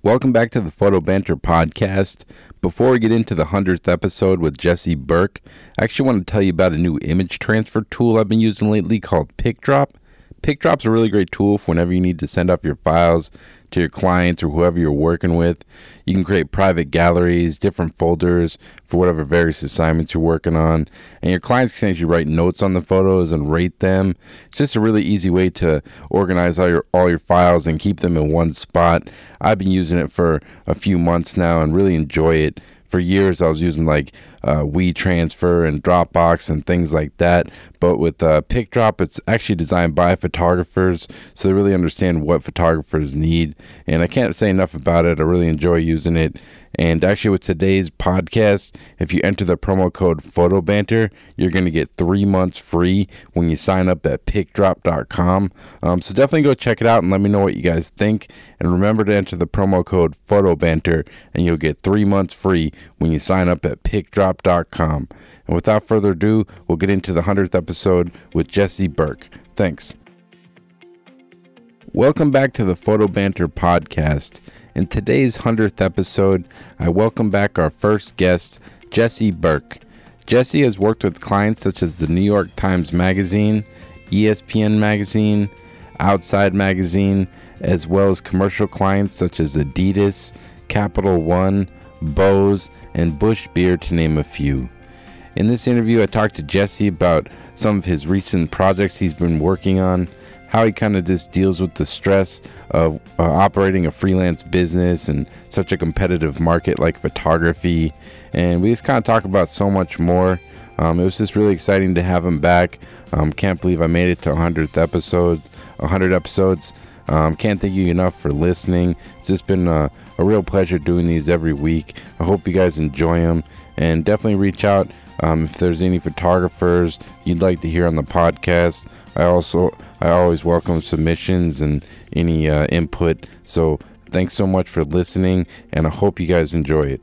Welcome back to the Photo Banter podcast. Before we get into the 100th episode with Jesse Burke, I actually want to tell you about a new image transfer tool I've been using lately called PicDrop. PicDrop's a really great tool for whenever you need to send off your files to your clients or whoever you're working with. You can create private galleries, different folders for whatever various assignments you're working on, and your clients can actually write notes on the photos and rate them. It's just a really easy way to organize all your all your files and keep them in one spot. I've been using it for a few months now and really enjoy it for years I was using like uh, WeTransfer and Dropbox and things like that. But with uh, PicDrop, it's actually designed by photographers, so they really understand what photographers need. And I can't say enough about it. I really enjoy using it. And actually, with today's podcast, if you enter the promo code PhotoBanter, you're going to get three months free when you sign up at PicDrop.com. Um, so definitely go check it out and let me know what you guys think. And remember to enter the promo code PhotoBanter, and you'll get three months free when you sign up at PicDrop.com. And without further ado, we'll get into the 100th episode with Jesse Burke. Thanks. Welcome back to the Photo Banter podcast. In today's 100th episode, I welcome back our first guest, Jesse Burke. Jesse has worked with clients such as the New York Times Magazine, ESPN Magazine, Outside Magazine, as well as commercial clients such as Adidas, Capital One, Bose, and Busch Beer, to name a few. In this interview, I talked to Jesse about some of his recent projects he's been working on, how he kind of just deals with the stress of uh, operating a freelance business and such a competitive market like photography. And we just kind of talk about so much more. Um, it was just really exciting to have him back. Um, can't believe I made it to 100th episode, 100 episodes. Um, can't thank you enough for listening. It's just been a, a real pleasure doing these every week. I hope you guys enjoy them and definitely reach out um, if there's any photographers you'd like to hear on the podcast. I also I always welcome submissions and any uh, input. So thanks so much for listening, and I hope you guys enjoy it.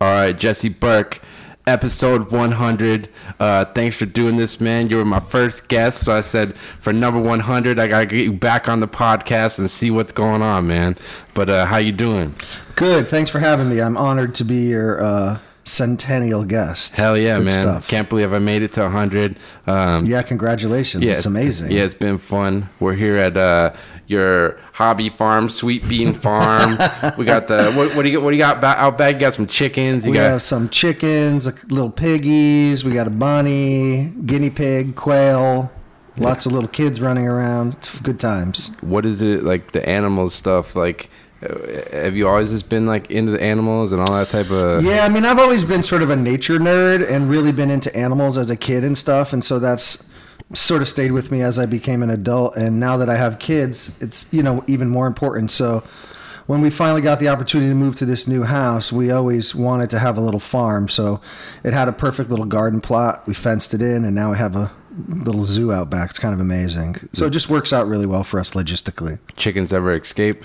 All right, Jesse Burke, episode 100. Uh, thanks for doing this, man. You were my first guest, so I said for number 100, I gotta get you back on the podcast and see what's going on, man. But uh, how you doing? Good. Thanks for having me. I'm honored to be your uh, centennial guest. Hell yeah, Good man! stuff. Can't believe I made it to 100. Um, Yeah, congratulations. it's amazing. Yeah, it's been fun. We're here at uh, your hobby farm, Sweet Bean Farm. we got the what, what do you got what do you got out back? You got some chickens. You we got have some chickens, little piggies. We got a bunny, guinea pig, quail. Lots of little kids running around. It's good times. what is it like the animal stuff? Like, have you always just been like into the animals and all that type of? Yeah, I mean, I've always been sort of a nature nerd and really been into animals as a kid and stuff, and so that's sort of stayed with me as I became an adult. And now that I have kids, it's you know even more important. So when we finally got the opportunity to move to this new house, we always wanted to have a little farm. So it had a perfect little garden plot. We fenced it in, and now we have a little zoo out back. It's kind of amazing. So it just works out really well for us logistically Chickens ever escape?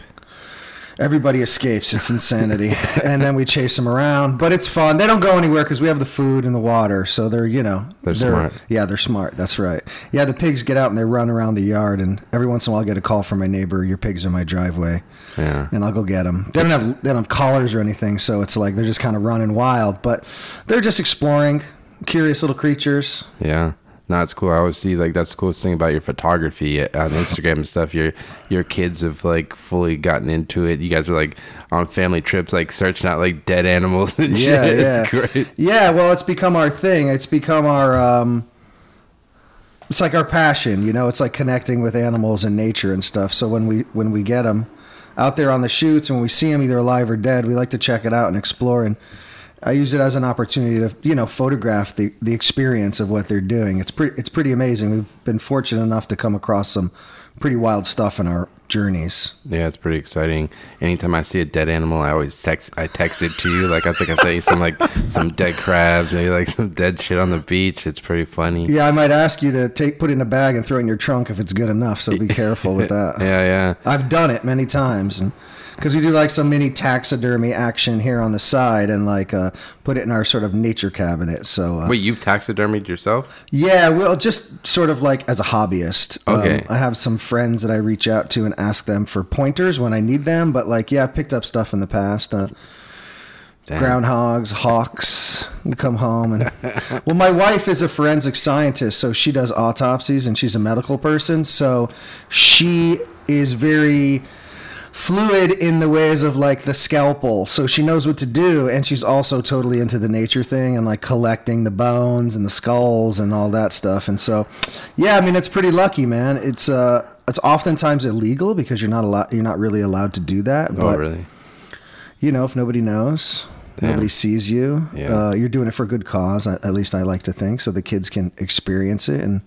Everybody escapes. It's insanity. and then we chase them around, but it's fun. They don't go anywhere because we have the food and the water, so they're you know They're smart. Yeah, they're smart. That's right. Yeah, the pigs get out and they run around the yard, and every once in a while I get a call from my neighbor. Your pigs are in my driveway, Yeah. and I'll go get them. They don't have they don't have collars or anything, so it's like they're just kind of running wild, but they're just exploring, curious little creatures. Yeah. No, it's cool. I always see like that's the coolest thing about your photography on Instagram and stuff. Your your kids have like fully gotten into it. You guys are like on family trips, like searching out like dead animals and Yeah, shit. yeah, It's great. Yeah, well, it's become our thing. It's become our um it's like our passion, you know, it's like connecting with animals and nature and stuff. So when we when we get them out there on the shoots and when we see them either alive or dead, we like to check it out and explore and I use it as an opportunity to, you know, photograph the, the experience of what they're doing. It's pretty it's pretty amazing. We've been fortunate enough to come across some pretty wild stuff in our journeys. Yeah, it's pretty exciting. Anytime I see a dead animal, I always text. I text it to you. Like I think I sent you some like some dead crabs, maybe like some dead shit on the beach. It's pretty funny. Yeah, I might ask you to take put it in a bag and throw it in your trunk if it's good enough. So be careful with that. Yeah, yeah. I've done it many times, and because we do like some mini taxidermy action here on the side, and like uh, put it in our sort of nature cabinet. So uh, Wait, you've taxidermied yourself? yeah, well, just sort of like as a hobbyist. Um, Okay. I have some friends that I reach out to and ask them for pointers when I need them. But like, yeah, I've picked up stuff in the past. Uh, Damn. groundhogs, hawks. You come home and well, my wife is a forensic scientist, so she does autopsies and she's a medical person, so she is very fluid in the ways of like the scalpel so she knows what to do and she's also totally into the nature thing and like collecting the bones and the skulls and all that stuff and so yeah i mean it's pretty lucky man it's uh it's oftentimes illegal because you're not allowed you're not really allowed to do that Oh, but really? you know, if nobody knows, Damn. nobody sees you, Yeah. uh, you're doing it for a good cause. At at least I like to think, so the kids can experience it, and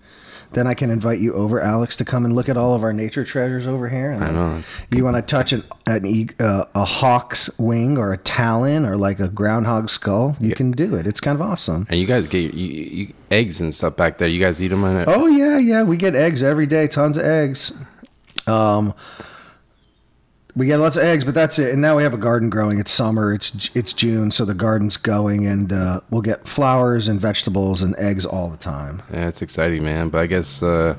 then I can invite you over, Alex, to come and look at all of our nature treasures over here. And I know. You want to touch an, an uh, a hawk's wing or a talon or like a groundhog skull? You can do it. It's kind of awesome. and you guys get you, you, eggs and stuff back there. You guys eat them in it? Oh yeah, yeah. We get eggs every day, tons of eggs. Um, we get lots of eggs, but that's it. And now we have a garden growing. It's summer. It's it's June, so the garden's going, and uh, we'll get flowers and vegetables and eggs all the time. Yeah, it's exciting, man. But I guess uh,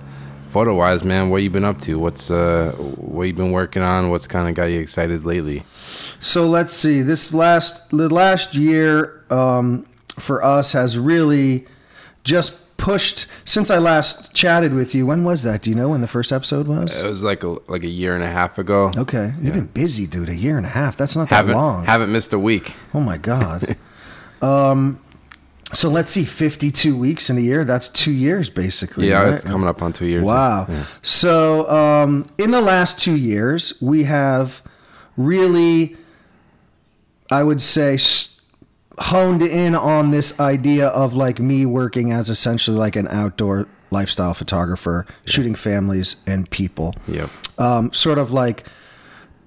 photo wise, man, what you been up to? What's uh, what you been working on? What's kind of got you excited lately? So let's see. This last the last year um, for us has really just pushed since I last chatted with you. When was that? Do you know when the first episode was? It was like a like a year and a half ago. Okay, you've been busy, dude. A year and a half. That's not that Haven't long. haven't missed a week. Oh my god. um, so let's see, fifty-two weeks in a year. That's two years, basically. Yeah, right? it's coming up on two years. Wow. So um, in the last two years, we have really, I would say, s- honed in on this idea of like me working as essentially like an outdoor lifestyle photographer, shooting families and people Yeah. um, sort of like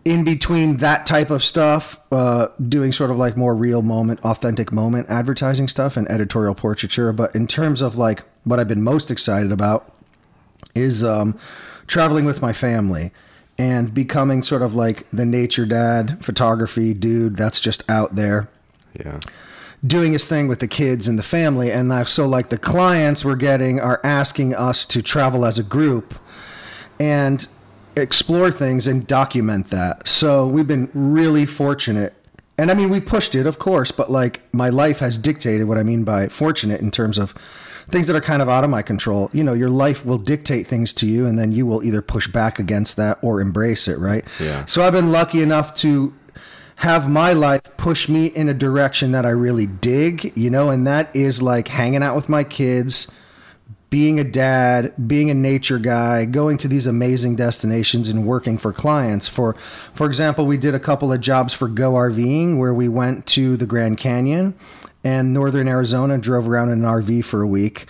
in between that type of stuff, uh, doing sort of like more real moment, authentic moment advertising stuff and editorial portraiture. But in terms of like what I've been most excited about is um, traveling with my family and becoming sort of like the nature dad photography dude that's just out there Yeah. doing his thing with the kids and the family. And now so like the clients we're getting are asking us to travel as a group and explore things and document that. So we've been really fortunate. And i mean we pushed it of course but like my life has dictated what i mean by fortunate in terms of things that are kind of out of my control. You know your life will dictate things to you and then you will either push back against that or embrace it right? Yeah. so i've been lucky enough to have my life push me in a direction that I really dig, you know, and that is like hanging out with my kids, being a dad, being a nature guy, going to these amazing destinations and working for clients. For for example, we did a couple of jobs for Go RVing where we went to the Grand Canyon and northern Arizona, drove around in an RV for a week.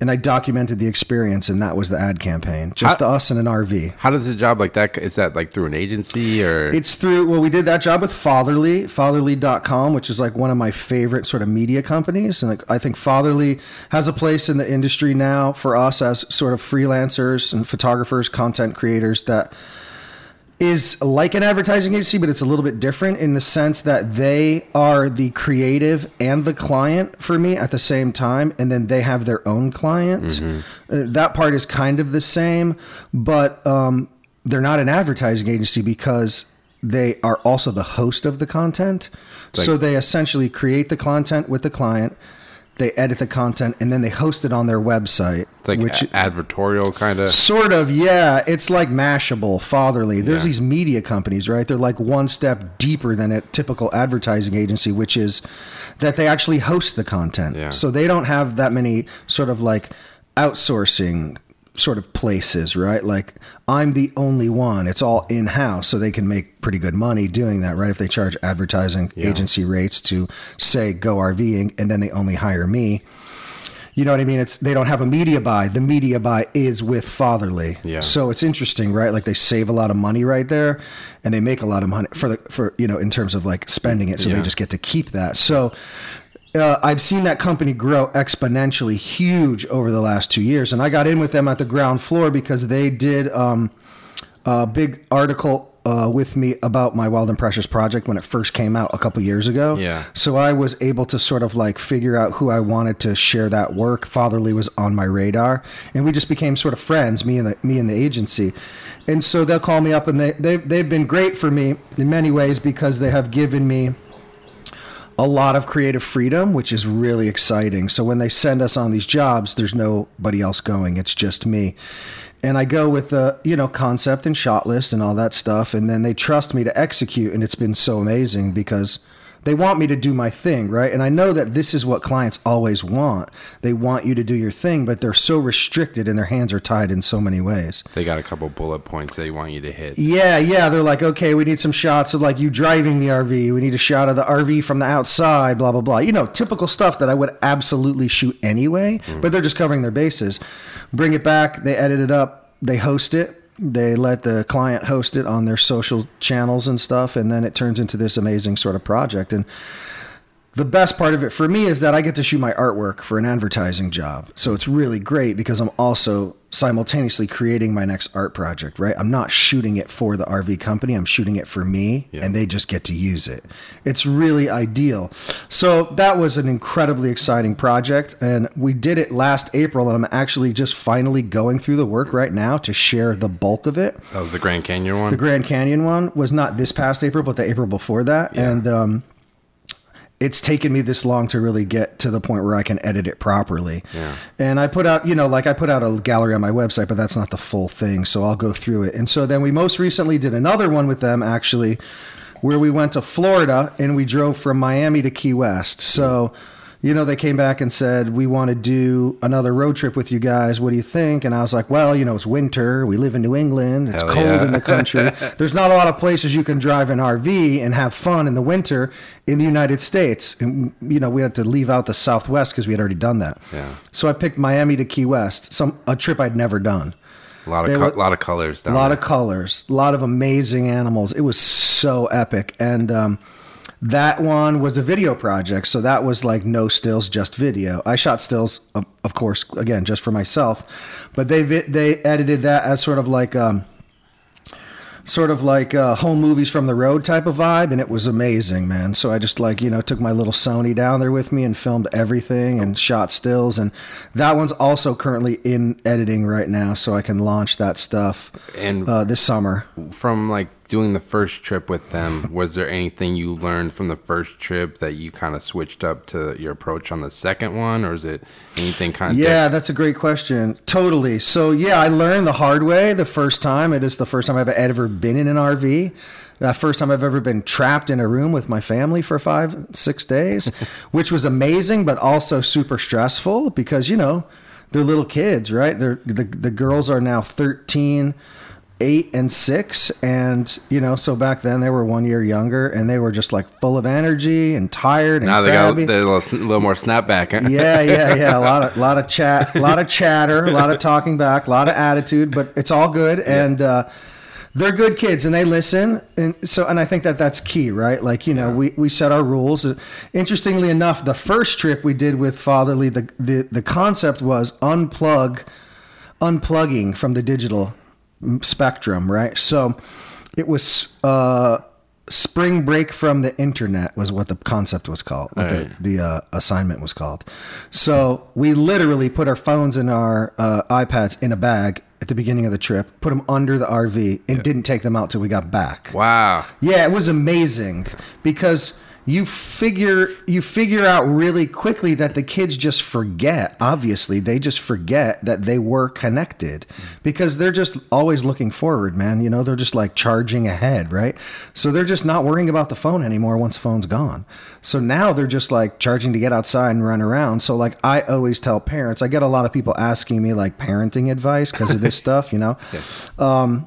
And I documented the experience, and that was the ad campaign. Just us in an RV. How does a job like that? Is that like through an agency or? It's through, well, we did that job with Fatherly, fatherly.com, which is like one of my favorite sort of media companies. And like, I think Fatherly has a place in the industry now for us as sort of freelancers and photographers, content creators that is like an advertising agency, but it's a little bit different in the sense that they are the creative and the client for me at the same time, and then they have their own client. Uh, that part is kind of the same, but um, they're not an advertising agency because they are also the host of the content. so they essentially create the content with the client. They edit the content and then they host it on their website, It's like which a- advertorial kind of. Sort of, yeah. It's like Mashable, Fatherly. There's Yeah. these media companies, right? They're like one step deeper than a typical advertising agency, which is that they actually host the content. Yeah. So they don't have that many sort of like outsourcing sort of places, right? Like I'm the only one. It's all in house, so they can make pretty good money doing that, right? If they charge advertising Yeah. agency rates to say go RVing and then they only hire me you know what I mean? It's they don't have a media buy. The media buy is with Fatherly. Yeah. So it's interesting, right? Like they save a lot of money right there, and they make a lot of money for the for you know in terms of like spending it. So Yeah. they just get to keep that. So. Uh, I've seen that company grow exponentially huge over the last two years, and I got in with them at the ground floor because they did um, a big article uh, with me about my Wild and Precious project when it first came out a couple years ago. Yeah. So I was able to sort of like figure out who I wanted to share that work. Fatherly was on my radar, and we just became sort of friends, me and the me and the agency. And so they'll call me up, and they they they've been great for me in many ways because they have given me a lot of creative freedom, which is really exciting. So when they send us on these jobs, there's nobody else going. It's just me. And I go with the, you know, concept and shot list and all that stuff. And then they trust me to execute. And it's been so amazing because they want me to do my thing, right? And I know that this is what clients always want. They want you to do your thing, but they're so restricted and their hands are tied in so many ways. They got a couple bullet points they want you to hit. Yeah, yeah. They're like, okay, we need some shots of like you driving the RV. We need a shot of the RV from the outside, blah, blah, blah. You know, typical stuff that I would absolutely shoot anyway, mm. but they're just covering their bases. Bring it back, they edit it up, they host it. They let the client host it on their social channels and stuff, and then it turns into this amazing sort of project. And the best part of it for me is that I get to shoot my artwork for an advertising job. So it's really great because I'm also simultaneously creating my next art project, right? I'm not shooting it for the RV company, I'm shooting it for me Yeah. and they just get to use it. It's really ideal. So that was an incredibly exciting project and we did it last April and I'm actually just finally going through the work right now to share the bulk of it. That was the Grand Canyon one. The Grand Canyon one was not this past April, but the April before that. Yeah. And um, it's taken me this long to really get to the point where I can edit it properly. Yeah. And I put out, you know, like I put out a gallery on my website, but that's not the full thing. So I'll go through it. And so then we most recently did another one with them actually, where we went to Florida and we drove from Miami to Key West. So, you know, they came back and said, We want to do another road trip with you guys. What do you think? And I was like, Well, you know, it's winter. We live in New England. It's Hell cold yeah. in the country. There's not a lot of places you can drive an RV and have fun in the winter in the United States. And, you know, we had to leave out the Southwest because we had already done that. Yeah. So I picked Miami to Key West, some a trip I'd never done. a lot of were- lot of colors. A lot there. of colors, a lot of amazing animals. It was so epic. And um, that one was a video project. So that was like no stills, just video. I shot stills, of, of course, again, just for myself. But they they edited that as sort of like. Um, Sort of like uh, home movies from the road type of vibe, and it was amazing, man. So I just like you know took my little Sony down there with me and filmed everything and shot stills, and that one's also currently in editing right now, so I can launch that stuff And uh, this summer. from like doing the first trip with them, was there anything you learned from the first trip that you kind of switched up to your approach on the second one, or is it anything kind of Yeah, that's a great question. Totally. So yeah, I learned the hard way the first time. It is the first time I've ever been in an RV. That first time I've ever been trapped in a room with my family for five, six days, which was amazing, but also super stressful because you know they're little kids, right? They're the the girls are now thirteen. Eight and six, and you know, so back then they were one year younger, and they were just like full of energy and tired. And Now they got crabby they're a little, a little more snapback. huh? yeah, yeah, yeah. A lot of lot of chat, a lot of chatter, a lot of talking back, a lot of attitude, but it's all good and uh they're good kids and they listen and so and I think that that's key, right? Like, you know, we we set our rules. Interestingly enough, the first trip we did with Fatherly, the the the concept was unplug unplugging from the digital spectrum, right? So it was uh, spring break from the internet was what the concept was called, what Right. the, the uh, assignment was called. So we literally put our phones and our uh, iPads in a bag at the beginning of the trip, put them under the RV, and didn't take them out till we got back. Wow. Yeah, it was amazing because you figure you figure out really quickly that the kids just forget. Obviously, they just forget that they were connected because they're just always looking forward, man. You know, they're just like charging ahead, right? So they're just not worrying about the phone anymore once the phone's gone. So now they're just like charging to get outside and run around. So like I always tell parents, I get a lot of people asking me like parenting advice because of this stuff, you know um,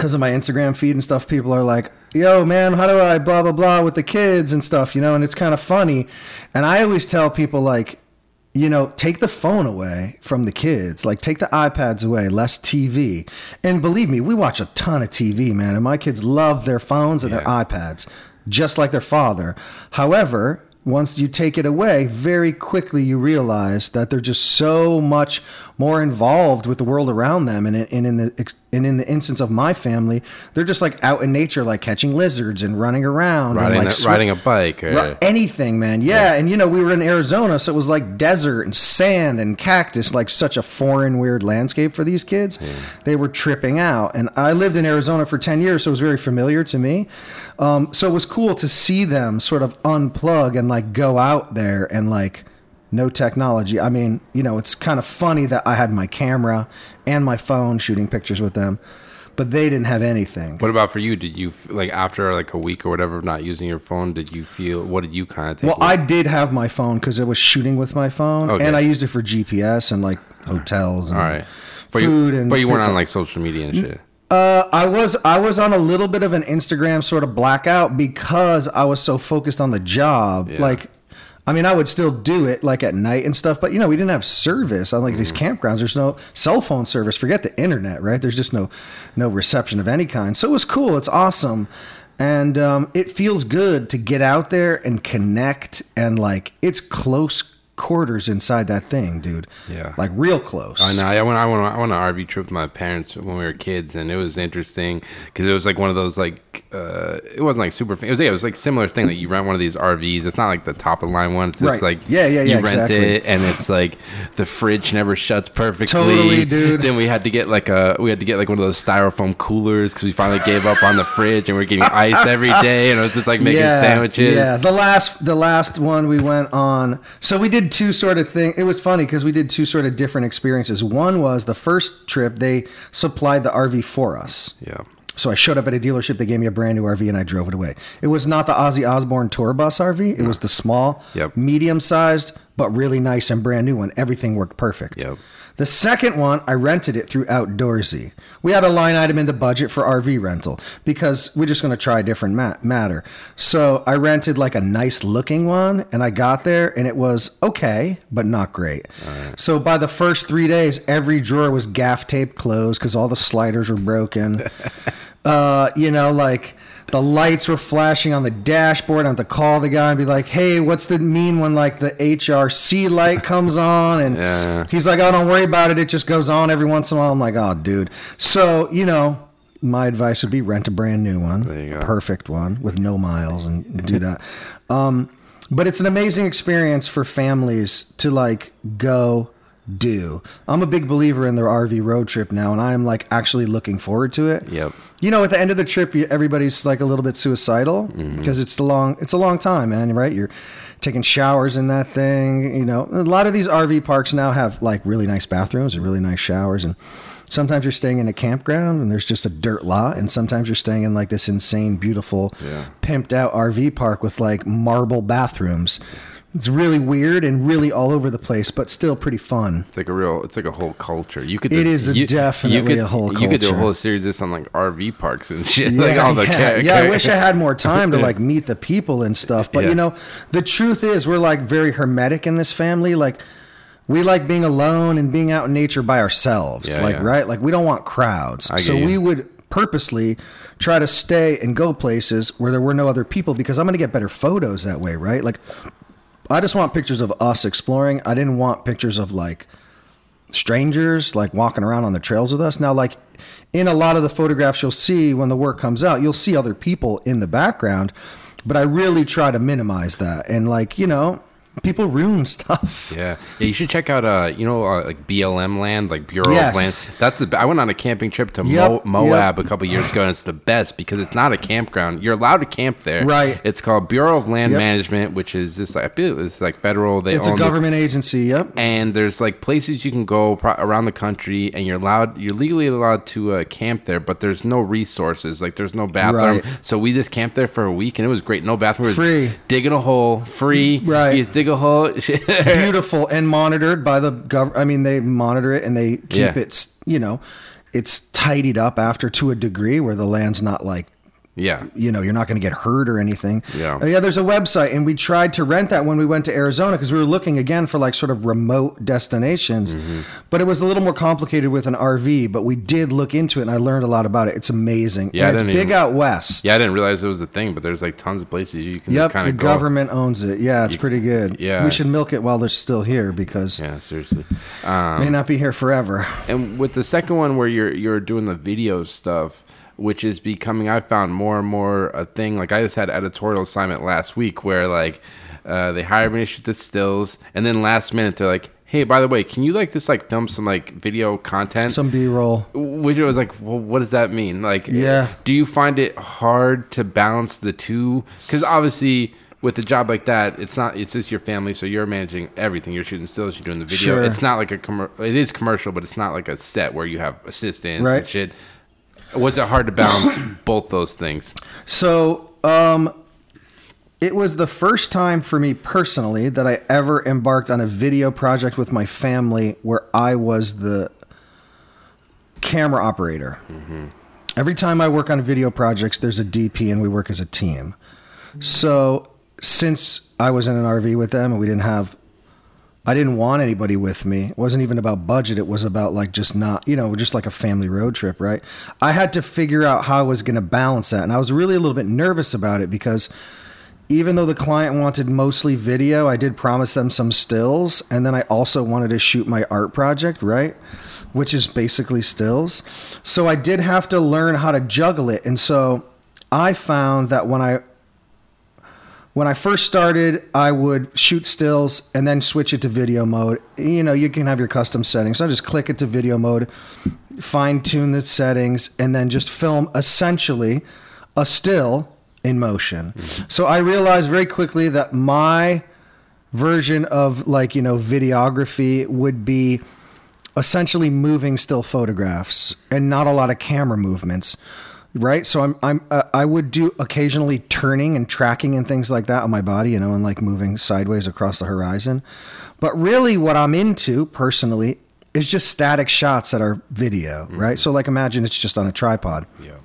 because of my Instagram feed and stuff, people are like, yo, man, how do I blah, blah, blah with the kids and stuff, you know? And it's kind of funny. And I always tell people, like, you know, take the phone away from the kids, like take the iPads away, less TV. And believe me, we watch a ton of TV, man, and my kids love their phones and their iPads, just like their father. However, once you take it away, very quickly you realize that they're just so much more involved with the world around them. And, in- and in the and in the instance of my family, they're just like out in nature, like catching lizards and running around, riding, and like a, swi- riding a bike or anything, man. Yeah. and you know we were in Arizona, so it was like desert and sand and cactus, like such a foreign, weird landscape for these kids. They were tripping out, and I lived in Arizona for ten years, so it was very familiar to me. Um, so it was cool to see them sort of unplug and like go out there and like no technology. I mean, you know, it's kind of funny that I had my camera and my phone shooting pictures with them, but they didn't have anything. What about for you? Did you like after like a week or whatever of not using your phone? Did you feel what did you kind of take? Well, I did have my phone because I was shooting with my phone, Okay. and I used it for GPS and like hotels and all right, but food you and. but you weren't on like social media and shit. Uh, I was I was on a little bit of an Instagram sort of blackout because I was so focused on the job. Yeah. Like, I mean, I would still do it like at night and stuff, but you know, we didn't have service on like these Mm-hmm. campgrounds. There's no cell phone service. Forget the internet, right? There's just no no reception of any kind. So it was cool. It's awesome. And um, it feels good to get out there and connect and like it's close quarters inside that thing, dude. Yeah. Like real close. I know. I went. I went. I went on an RV trip with my parents when we were kids, and it was interesting because it was like one of those like uh, it wasn't like super. It was. Yeah, it was like similar thing that you rent one of these RVs. It's not like the top of the line one. It's just Right. like Yeah, yeah, yeah, You rent exactly. it, and it's like the fridge never shuts perfectly. Totally, dude. Then we had to get like a we had to get like one of those styrofoam coolers because we finally gave up on the fridge, and we are getting ice every day, and it was just like making sandwiches. Yeah, the last the last one we went on. So we did two sort of things. It was funny because we did two sort of different experiences. One was the first trip they supplied the RV for us. Yeah. So I showed up at a dealership. They gave me a brand new RV and I drove it away. It was not the Ozzy Osbourne tour bus RV. It was the small, Yep. medium sized, but really nice and brand new one. Everything worked perfect. Yep. The second one, I rented it through Outdoorsy. We had a line item in the budget for RV rental because we're just going to try a different ma- matter. So I rented like a nice looking one and I got there and it was okay, but not great. So by the first three days, every drawer was gaff tape closed because all the sliders were broken. uh, you know, like the lights were flashing on the dashboard. I had to call the guy and be like, "Hey, what's the mean when like the HRC light comes on?" And Yeah. he's like, "Oh, don't worry about it. It just goes on every once in a while." I'm like, "Oh, dude." So you know, my advice would be rent a brand new one, There you go. perfect one with no miles, and do that. um, but it's an amazing experience for families to like go do. I'm a big believer in the RV road trip now, and I'm like actually looking forward to it. Yep. You know, at the end of the trip, everybody's like a little bit suicidal Mm-hmm. because it's the long, it's a long time, man. Right? You're taking showers in that thing. You know, a lot of these RV parks now have like really nice bathrooms and really nice showers, and sometimes you're staying in a campground and there's just a dirt lot, and sometimes you're staying in like this insane, beautiful, Yeah. pimped out RV park with like marble bathrooms. It's really weird and really all over the place, but still pretty fun. It's like a real. It's like a whole culture. You could. It is just- is a you- definitely could, a whole You could do a whole series of this on like RV parks and shit. like all the yeah, ca- yeah, I wish I had more time to like meet the people and stuff. But Yeah. you know, the truth is we're like very hermetic in this family. Like we like being alone and being out in nature by ourselves. Yeah, like yeah. right? Like we don't want crowds. I so we would purposely try to stay and go places where there were no other people because I'm going to get better photos that way, right? Like I just want pictures of us exploring. I didn't want pictures of like strangers like walking around on the trails with us. Now, like in a lot of the photographs you'll see when the work comes out, you'll see other people in the background, but I really try to minimize that. And like, you know, people ruin stuff. Yeah, yeah. You should check out, uh, you know, uh, like BLM land, like Bureau Yes. of Land. That's the. I went on a camping trip to Yep, Mo- Moab yep. a couple years ago, and it's the best because it's not a campground. You're allowed to camp there. Right. It's called Bureau of Land Yep. Management, which is just like it's like federal. They It's a own the- government agency. Yep. and there's like places you can go pro- around the country and you're allowed you're legally allowed to uh, camp there but there's no resources like there's no bathroom Right. so we just camped there for a week and it was great no bathroom Free. digging a hole free Right. Beautiful and monitored by the government. I mean, they monitor it and they keep Yeah. it, you know, it's tidied up after to a degree where the land's not like Yeah. you know, you're not going to get hurt or anything. Yeah. Uh, yeah. There's a website, and we tried to rent that when we went to Arizona because we were looking again for like sort of remote destinations, Mm-hmm. but it was a little more complicated with an RV. But we did look into it, and I learned a lot about it. It's amazing. Yeah, and it's big even- out west. Yeah, I didn't realize it was a thing, but there's like tons of places you can Yep, kind the of go. government owns it. Yeah, it's pretty good. yeah. we should milk it while they're still here because Yeah, seriously. Um, may not be here forever. and with the second one where you're you're doing the video stuff which is becoming i found more and more a thing like i just had editorial assignment last week where like uh, they hired me to shoot the stills and then last minute they're like hey by the way can you like just like film some like video content Some B-roll. which was like well what does that mean like Yeah. do you find it hard to balance the two because obviously with a job like that it's not it's just your family so you're managing everything you're shooting stills you're doing the video Sure. it's not like a commer- it is commercial but it's not like a set where you have assistants Right. and shit was it hard to balance both those things So, um, it was the first time for me personally that I ever embarked on a video project with my family where I was the camera operator. Every time I work on video projects, there's a DP and we work as a team. So, since I was in an RV with them and we didn't have I didn't want anybody with me. It wasn't even about budget. It was about like just not, you know, just like a family road trip, right? I had to figure out how I was going to balance that. And I was really a little bit nervous about it because even though the client wanted mostly video, I did promise them some stills. And then I also wanted to shoot my art project, right? Which is basically stills. So I did have to learn how to juggle it. And so I found that when I when I first started, I would shoot stills and then switch it to video mode. You know, you can have your custom settings. So I just click it to video mode, fine tune the settings, and then just film essentially a still in motion. Mm-hmm. So I realized very quickly that my version of like, you know, videography would be essentially moving still photographs and not a lot of camera movements right? So i'm i'm uh, i would do occasionally turning and tracking and things like that on my body you know and like moving sideways across the horizon. But really what i'm into personally is just static shots that are video right? So like imagine it's just on a tripod. Yeah.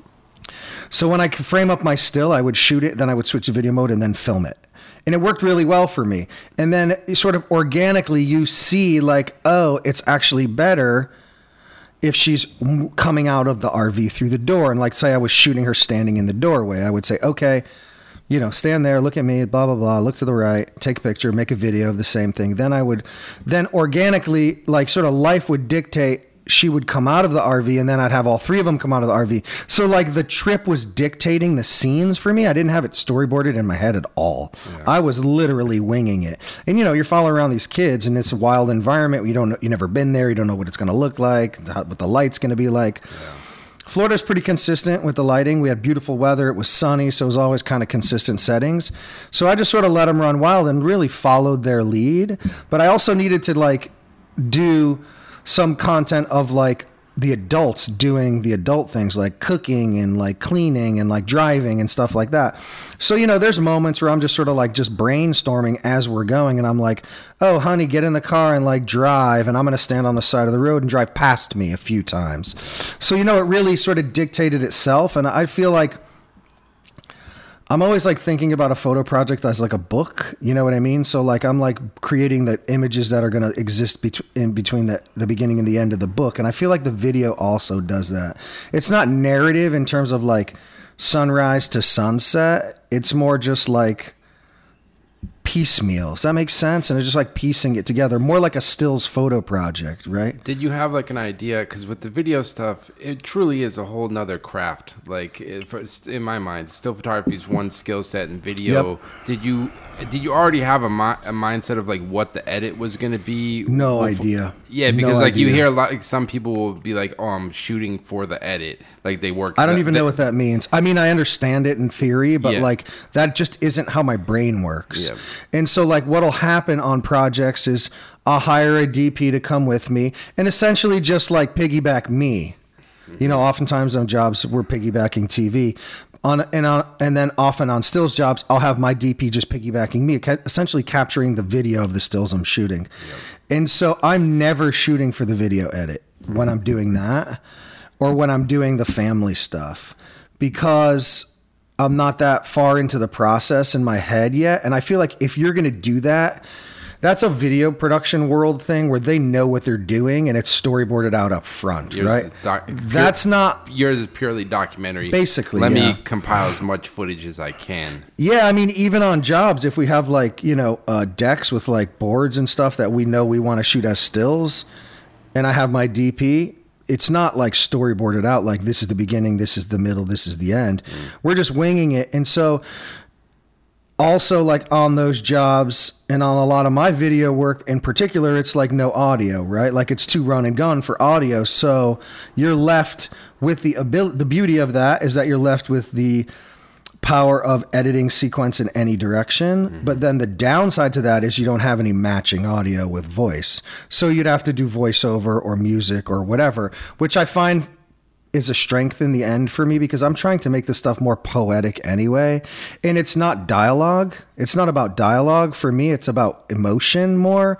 So when I could frame up my still, I would shoot it, then I would switch to video mode and then film it. And it worked really well for me. And then sort of organically, you see like, oh, it's actually better if she's coming out of the RV through the door. And like, say I was shooting her standing in the doorway, I would say, okay, you know, stand there, look at me, blah, blah, blah, look to the right, take a picture, make a video of the same thing. Then I would, then organically, like sort of life would dictate she would come out of the RV and then I'd have all three of them come out of the RV. So like the trip was dictating the scenes for me. I didn't have it storyboarded in my head at all. I was literally winging it. And you know, you're following around these kids and it's a wild environment. You don't know, you never been there. You don't know what it's going to look like, how- what the light's going to be like. Florida's pretty consistent with the lighting. We had beautiful weather. It was sunny, so it was always kind of consistent settings. So I just sort of let them run wild and really followed their lead. But I also needed to like do some content of like the adults doing the adult things like cooking and like cleaning and like driving and stuff like that. So, you know, there's moments where I'm just sort of like just brainstorming as we're going and I'm like, "Oh, honey, get in the car and like drive and I'm going to stand on the side of the road and drive past me a few times." So, you know, it really sort of dictated itself and I feel like I'm always like thinking about a photo project as like a book, you know what I mean? So like I'm like creating the images that are going to exist bet- in between the, the beginning and the end of the book. And I feel like the video also does that. It's not narrative in terms of like sunrise to sunset. It's more just like piecemeal. Does that make sense? And it's just like piecing it together, more like a stills photo project, right? Did you have like an idea? Because with the video stuff, it truly is a whole nother craft. Like eh, it, in my mind, still photography is one skill set, and video. Yep. Did you did you already have a, mi- a mindset of like what the edit was going to be? No befo- idea. Yeah, No because like you hear a lot. Like, some people will be like, "Oh, I'm shooting for the edit." Like they work. I don't the- even the- know what that means. I mean, I understand it in theory, but Yeah. like that just isn't how my brain works. Yeah. And so, like, what'll happen on projects is I'll hire a DP to come with me and essentially just like piggyback me. You know, oftentimes on jobs we're piggybacking TV. On, and on, and then often on stills jobs, I'll have my DP just piggybacking me, essentially capturing the video of the stills I'm shooting. And so I'm never shooting for the video edit when I'm doing that or when I'm doing the family stuff because I'm not that far into the process in my head yet. And I feel like if you're going to do that, that's a video production world thing where they know what they're doing and it's storyboarded out up front, Yours right? doc- that's not Yours is purely documentary. Basically, let yeah. me compile as much footage as I can. Yeah, I mean, even on jobs, if we have like you know uh, decks with like boards and stuff that we know we want to shoot as stills, and I have my DP, it's not like storyboarded out like this is the beginning, this is the middle, this is the end. Mm. We're just winging it, and so also like on those jobs and on a lot of my video work in particular it's like no audio right? Like it's too run and gun for audio. So you're left with the ability the beauty of that is that you're left with the power of editing sequence in any direction but then the downside to that is you don't have any matching audio with voice so you'd have to do voiceover or music or whatever which i find is a strength in the end for me because I'm trying to make this stuff more poetic anyway. And it's not dialogue. It's not about dialogue for me. It's about emotion more.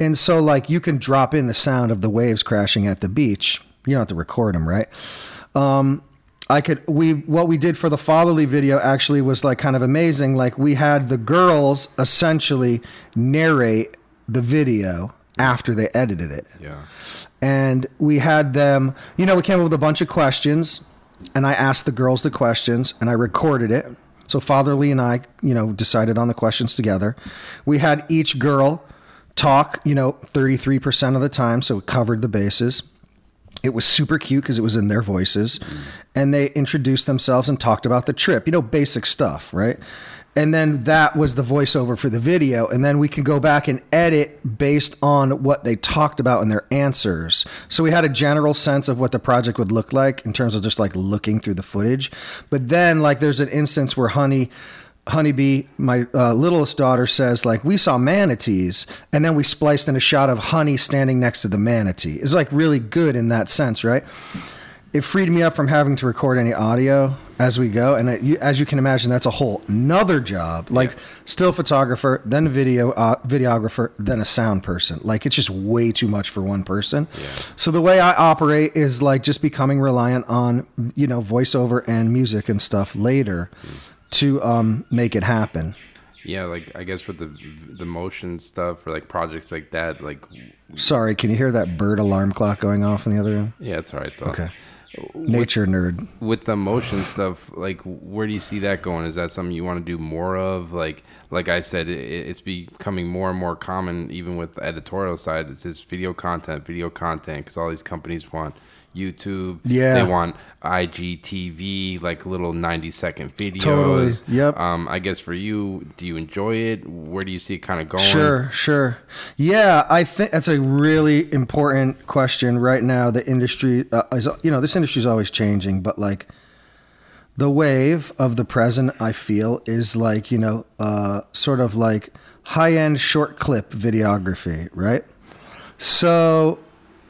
And so like you can drop in the sound of the waves crashing at the beach. You don't have to record them, right? Um, I could we what we did for the fatherly video actually was like kind of amazing. Like we had the girls essentially narrate the video after they edited it Yeah. and we had them you know we came up with a bunch of questions and i asked the girls the questions and i recorded it so fatherly and i you know decided on the questions together we had each girl talk you know 33% of the time so it covered the bases it was super cute because it was in their voices. Mm-hmm. And they introduced themselves and talked about the trip you know basic stuff right? And then that was the voiceover for the video. And then we can go back and edit based on what they talked about in their answers. So we had a general sense of what the project would look like in terms of just like looking through the footage. But then like there's an instance where honey honeybee my uh, littlest daughter says like we saw manatees and then we spliced in a shot of honey standing next to the manatee. It's like really good in that sense right? It freed me up from having to record any audio as we go and it, you, as you can imagine that's a whole another job. Like still photographer then video uh, videographer then a sound person. Like it's just way too much for one person. So the way i operate is like just becoming reliant on you know voiceover and music and stuff later to um, make it happen. Yeah, like I guess with the the motion stuff or like projects like that, like sorry can you hear that bird alarm clock going off in the other room? Yeah, it's all right though. okay. Nature nerd. with the motion stuff like where do you see that going? Is that something you want to do more of? Like like i said it, it's becoming more and more common even with the editorial side. It's this video content video content because all these companies want youtube Yeah. they want igtv like little 90 second videos Totally. Yep. um i guess for you do you enjoy it where do you see it kind of going Sure, sure. Yeah, I think that's a really important question right now. The industry uh, is, you know, this industry is always changing, but like the wave of the present, I feel, is like, you know, uh, sort of like high end short clip videography, right? So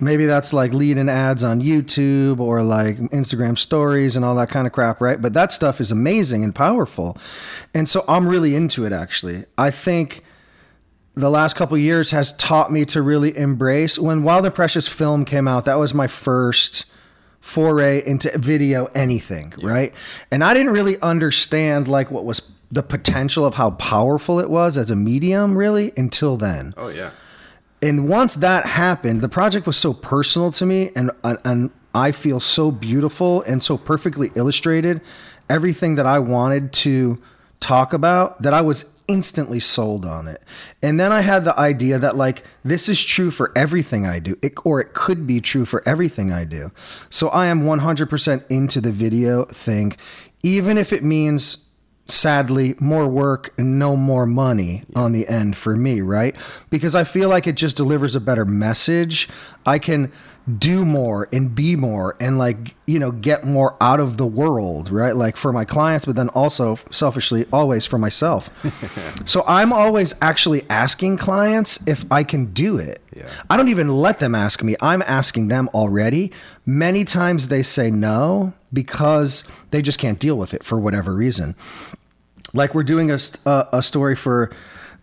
maybe that's like leading ads on YouTube or like Instagram stories and all that kind of crap, right? But that stuff is amazing and powerful. And so I'm really into it actually. I think the last couple years has taught me to really embrace when Wild and Precious film came out, that was my first foray into video anything, right? And I didn't really understand like what was the potential of how powerful it was as a medium really until then oh yeah and once that happened, the project was so personal to me, and and I feel so beautiful and so perfectly illustrated, everything that I wanted to talk about that I was instantly sold on it. And then I had the idea that like this is true for everything I do, it, or it could be true for everything I do. So I am 100% into the video thing, even if it means sadly more work and no more money on the end for me right? Because i feel like it just delivers a better message. I can do more and be more and like you know get more out of the world right? Like for my clients but then also selfishly always for myself. So i'm always actually asking clients if i can do it Yeah. i don't even let them ask me. I'm asking them already. Many times they say no because they just can't deal with it for whatever reason. Like we're doing a, st- uh, a story for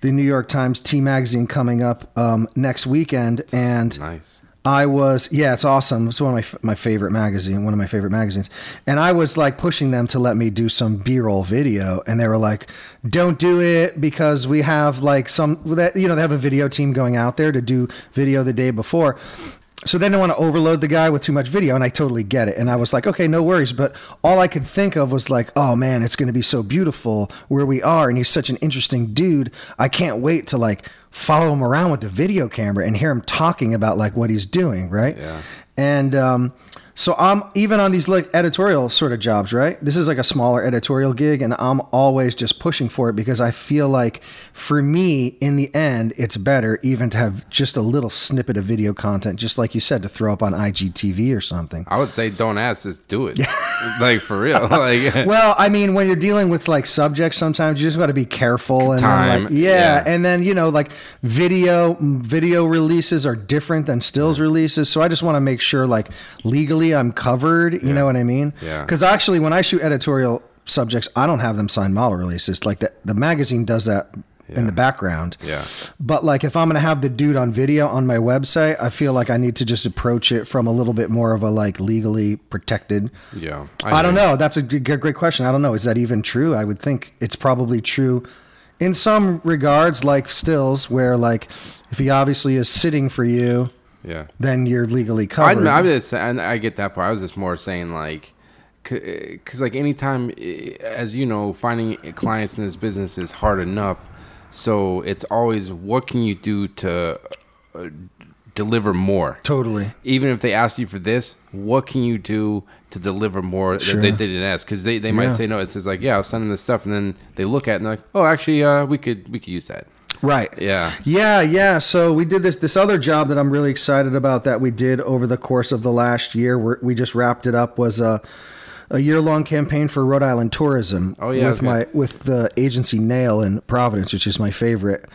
the New York Times T magazine coming up um, next weekend, and nice I was yeah, it's awesome. It's one of my my favorite magazine, one of my favorite magazines. And I was like pushing them to let me do some B-roll video, and they were like, "Don't do it because we have like some that you know they have a video team going out there to do video the day before." So they didn't want to overload the guy with too much video, and I totally get it. And I was like, okay, no worries. But all I could think of was like, oh man, it's going to be so beautiful where we are, and he's such an interesting dude. I can't wait to like follow him around with the video camera and hear him talking about like what he's doing, right? Yeah. And um, so I'm even on these like editorial sort of jobs, right? This is like a smaller editorial gig, and I'm always just pushing for it because I feel like for me, in the end, it's better even to have just a little snippet of video content, just like you said, to throw up on IGTV or something. I would say don't ask, just do it. like for real. Like Well, I mean, when you're dealing with like subjects, sometimes you just got to be careful and Time, like, yeah, yeah. and then you know, like video video releases are different than stills releases, so I just want to make sure like legally I'm covered. You know what I mean? Yeah. Because actually, when I shoot editorial subjects, I don't have them sign model releases. Like the the magazine does that. In the background, Yeah. But like, if I'm gonna have the dude on video on my website, I feel like I need to just approach it from a little bit more of a like legally protected yeah. I, don't know. That's a great question. I don't know. Is that even true? I would think it's probably true in some regards, like stills, where like if he obviously is sitting for you, Yeah. then you're legally covered. I'm just, and I get that part. I was just more saying like, because like anytime, as you know, finding clients in this business is hard enough. So it's always what can you do to uh, deliver more. totally. Even if they ask you for this, what can you do to deliver more Sure. that they, didn't ask? Because they, they might Yeah. say no. It's says like, yeah, I'll send them this stuff, and then they look at it and they're like, oh, actually, uh, we could we could use that. Right. Yeah. Yeah, yeah. So we did this this other job that I'm really excited about that we did over the course of the last year. We're, we just wrapped it up was a a year long campaign for Rhode Island tourism. Oh, yeah, with okay. my with the agency Nail in Providence, which is my favorite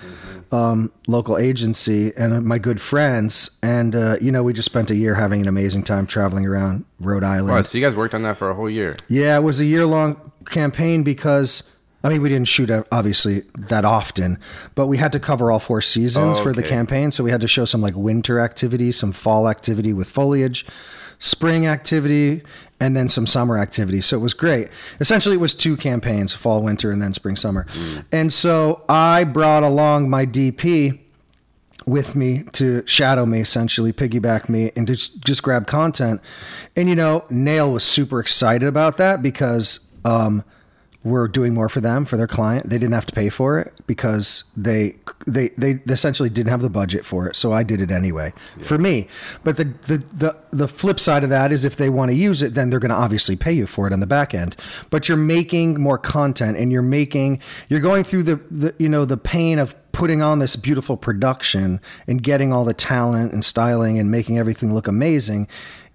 um, local agency, and my good friends. And uh, you know, we just spent a year having an amazing time traveling around Rhode Island. Oh, so you guys worked on that for a whole year. Yeah, it was a year long campaign because I mean we didn't shoot uh, obviously that often, but we had to cover all four seasons Oh, for the campaign. So we had to show some like winter activity, some fall activity with foliage, spring activity, and then some summer activity. So it was great. Essentially, it was two campaigns: fall, winter, and then spring, summer. Mm. And so I brought along my DP with me to shadow me essentially piggyback me and just just grab content and you know nail was super excited about that because um we're doing more for them for their client. They didn't have to pay for it because they they they essentially didn't have the budget for it. So i did it anyway for me. But the, the the the flip side of that is if they want to use it then they're going to obviously pay you for it on the back end. But you're making more content and you're making you're going through the, the you know the pain of putting on this beautiful production and getting all the talent and styling and making everything look amazing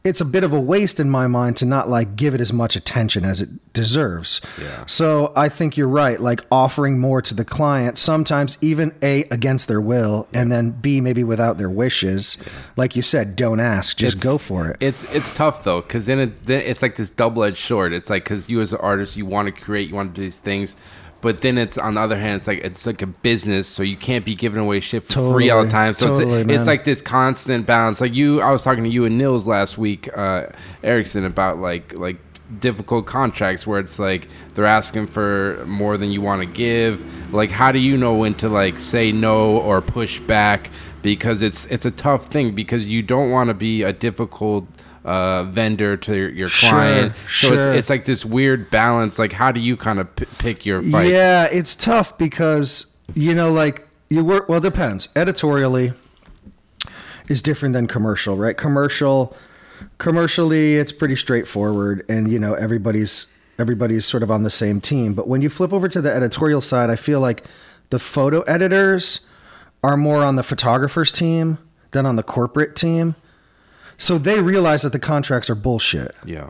it's a bit of a waste in my mind to not like give it as much attention as it deserves Yeah. so i think you're right like offering more to the client sometimes even a against their will and then b maybe without their wishes Yeah. like you said don't ask just It's- go for it It's it's tough though, because then, it, it's like this double edged sword. It's like because you as an artist, you want to create, you want to do these things, but then it's on the other hand, it's like it's like a business, so you can't be giving away shit for free all the time. So Totally, it's, it's like this constant balance. Like you, I was talking to you and Nils last week, uh, Erickson, about like like difficult contracts where it's like they're asking for more than you want to give. Like, how do you know when to like say no or push back? Because it's it's a tough thing because you don't want to be a difficult uh, vendor to your, your Sure, client. So sure. it's it's like this weird balance. Like, how do you kind of p- pick your fights? Yeah, it's tough because you know, like you work. Well, it depends. Editorially is different than commercial, right? Commercial, commercially, it's pretty straightforward, and you know everybody's everybody's sort of on the same team. But when you flip over to the editorial side, I feel like the photo editors are more on the photographer's team than on the corporate team. So they realize that the contracts are bullshit Yeah.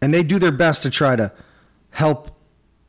and they do their best to try to help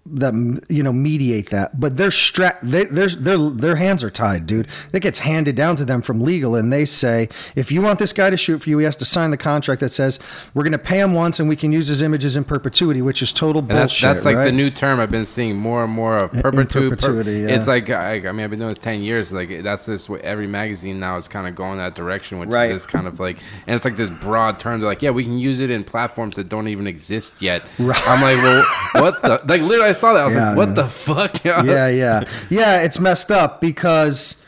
that you know mediate that but their stra- they, there's their their hands are tied dude that gets handed down to them from legal and they say if you want this guy to shoot for you he has to sign the contract that says we're going to pay him once and we can use his images in perpetuity which is total And bullshit that's like right? the new term I've been seeing more and more of perpetuity. perpetuity, yeah. It's like I, I mean I've been doing this ten years. Like that's this what every magazine now is kind of going that direction, which Right. is kind of like and it's like this broad term. They're like, yeah, we can use it in platforms that don't even exist yet. Right. I'm like, well, what the like? Literally, I saw that. I was Yeah, like, what the fuck? yeah, yeah, yeah. It's messed up because,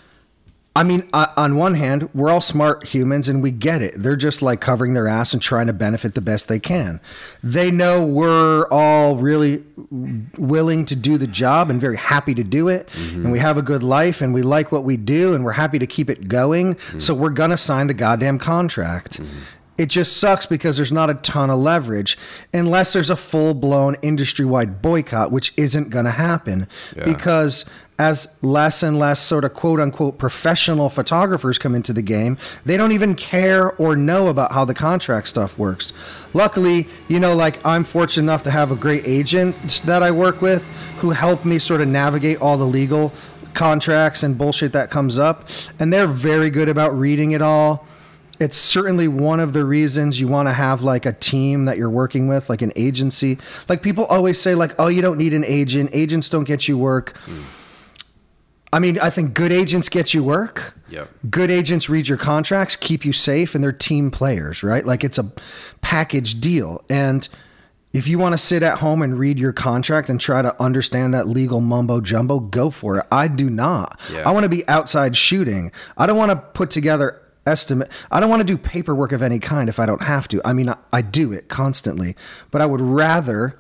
I mean, uh, on one hand, we're all smart humans and we get it. They're just like covering their ass and trying to benefit the best they can. They know we're all really willing to do the job and very happy to do it, mm-hmm. and we have a good life and we like what we do and we're happy to keep it going. Mm-hmm. So we're gonna sign the goddamn contract. Mm-hmm. It just sucks because there's not a ton of leverage unless there's a full blown industry wide boycott, which isn't going to happen Yeah. because as less and less sort of quote unquote professional photographers come into the game, they don't even care or know about how the contract stuff works. Luckily, you know, like I'm fortunate enough to have a great agent that I work with who helped me sort of navigate all the legal contracts and bullshit that comes up. And they're very good about reading it all it's certainly one of the reasons you want to have like a team that you're working with like an agency. Like people always say like oh you don't need an agent. Agents don't get you work. I mean i think good agents get you work. Yep. good agents read your contracts keep you safe and they're team players right? Like it's a package deal. And if you want to sit at home and read your contract and try to understand that legal mumbo jumbo go for it. I do not. Yeah. i want to be outside shooting. I don't want to put together estimate i don't want to do paperwork of any kind if i don't have to i mean I, I do it constantly but i would rather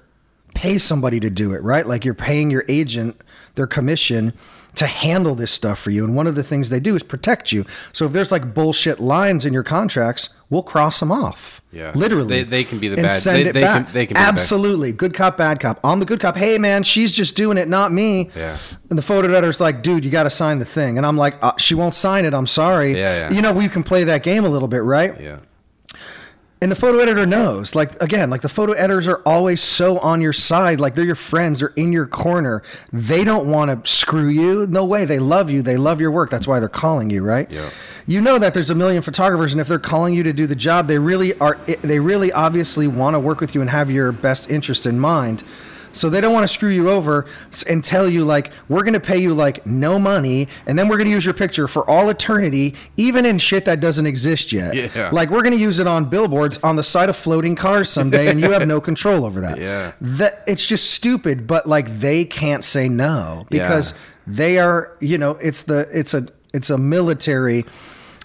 pay somebody to do it, right? Like you're paying your agent their commission to handle this stuff for you. And one of the things they do is protect you. So if there's like bullshit lines in your contracts, we'll cross them off. Yeah. Literally. They- they can be the and bad- Send they- it they back. can- they can be the bad- Absolutely. Good cop, bad cop. On the good cop, hey man, she's just doing it, not me. Yeah. And the photo editor's like, dude, you got to sign the thing. And I'm like, uh, she won't sign it. I'm sorry. Yeah, yeah. You know, we can play that game a little bit, right? Yeah. And the photo editor knows. Like again, like the photo editors are always so on your side. Like they're your friends. They're in your corner. They don't want to screw you. No way. They love you. They love your work. That's why they're calling you, right? Yeah. You know that there's a million photographers, and if they're calling you to do the job, they really are. They really obviously want to work with you and have your best interest in mind. So they don't want to screw you over and tell you like we're going to pay you like no money, and then we're going to use your picture for all eternity, even in shit that doesn't exist yet. Yeah. Like we're going to use it on billboards on the side of floating cars someday, and you have no control over that. Yeah. That it's just stupid, but like they can't say no because Yeah. they are. You know, it's the it's a it's a military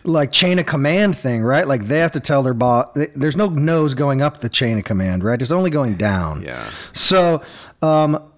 like chain of command thing, right? Like they have to tell their boss. There's no nose going up the chain of command, right? It's only going down. Yeah. So, um,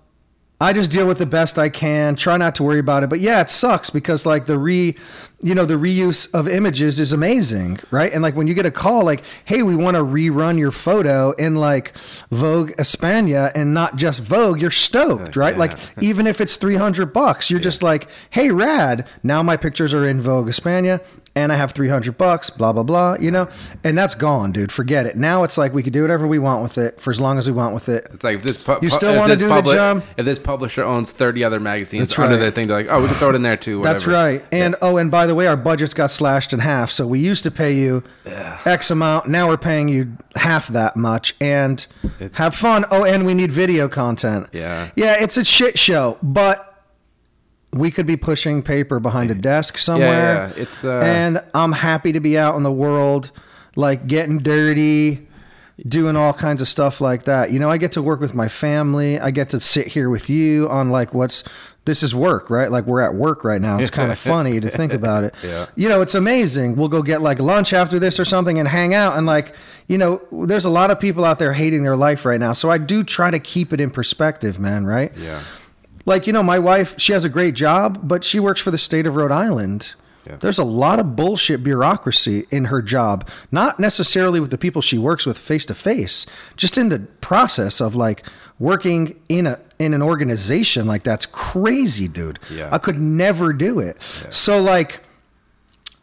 I just deal with the best I can. Try not to worry about it. But yeah, it sucks because like the re, you know, the reuse of images is amazing, right? And like when you get a call like, "Hey, we want to rerun your photo in like Vogue España and not just Vogue," you're stoked, right? Yeah. Like even if it's 300 bucks, you're just like, "Hey, rad! Now my pictures are in Vogue España." And I have 300 bucks, blah, blah, blah, you know? And that's gone, dude. Forget it. Now it's like we could do whatever we want with it for as long as we want with it. It's like if this pu- You still if wanna this do the job? If this publisher owns thirty other magazines That's under right. their thing, they're like, oh, we can throw it in there too. That's right. And oh, and by the way, our budgets got slashed in half. So we used to pay you X amount. Now we're paying you half that much. And have fun. Oh, and we need video content. Yeah. Yeah, it's a shit show, but we could be pushing paper behind a desk somewhere. yeah. It's, uh, and I'm happy to be out in the world, like getting dirty. Doing all kinds of stuff like that. You know, I get to work with my family. I get to sit here with you on like what's this is work, right? Like we're at work right now. It's kind of funny to think about it. Yeah. You know, it's amazing. We'll go get like lunch after this or something and hang out. And like, you know, there's a lot of people out there hating their life right now. So I do try to keep it in perspective, man, right? Yeah. Like, you know, my wife, she has a great job, but she works for the state of Rhode Island. Yeah. There's a lot of bullshit bureaucracy in her job, not necessarily with the people she works with face to face, just in the process of like working in a in an organization like that's crazy, dude. Yeah. I could never do it. So like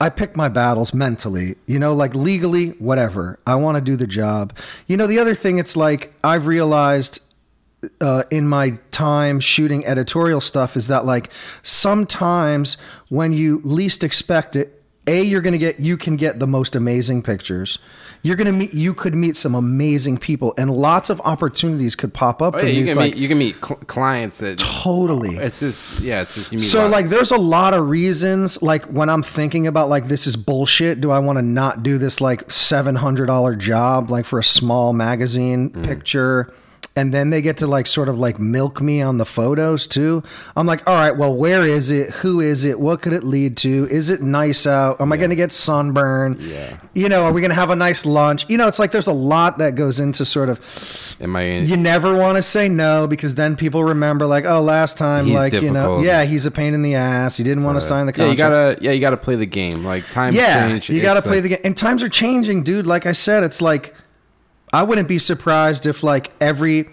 I pick my battles mentally, you know, like legally, whatever. I want to do the job. You know, the other thing, it's like I've realized uh, in my time shooting editorial stuff is that like sometimes when you least expect it, a you're gonna get you can get the most amazing pictures. You're gonna meet you could meet some amazing people, and lots of opportunities could pop up Oh, yeah, you can like meet you can meet cl- clients that totally. it's just yeah it's just you meet So like there's a lot of reasons like when I'm thinking about like this is bullshit, do I want to not do this like $700 job like for a small magazine Mm. picture? And then they get to like sort of like milk me on the photos too. I'm like, all right, well, where is it? Who is it? What could it lead to? Is it nice out? Am I going to get sunburn? Yeah. You know, are we going to have a nice lunch? You know, it's like there's a lot that goes into sort of am I in, you never want to say no because then people remember like oh last time He's like you know yeah he's a pain in the ass he didn't want to sign the yeah you contract gotta yeah you gotta play the game like times yeah change you got to It's play like- the game and times are changing dude like i said it's like i wouldn't be surprised if like every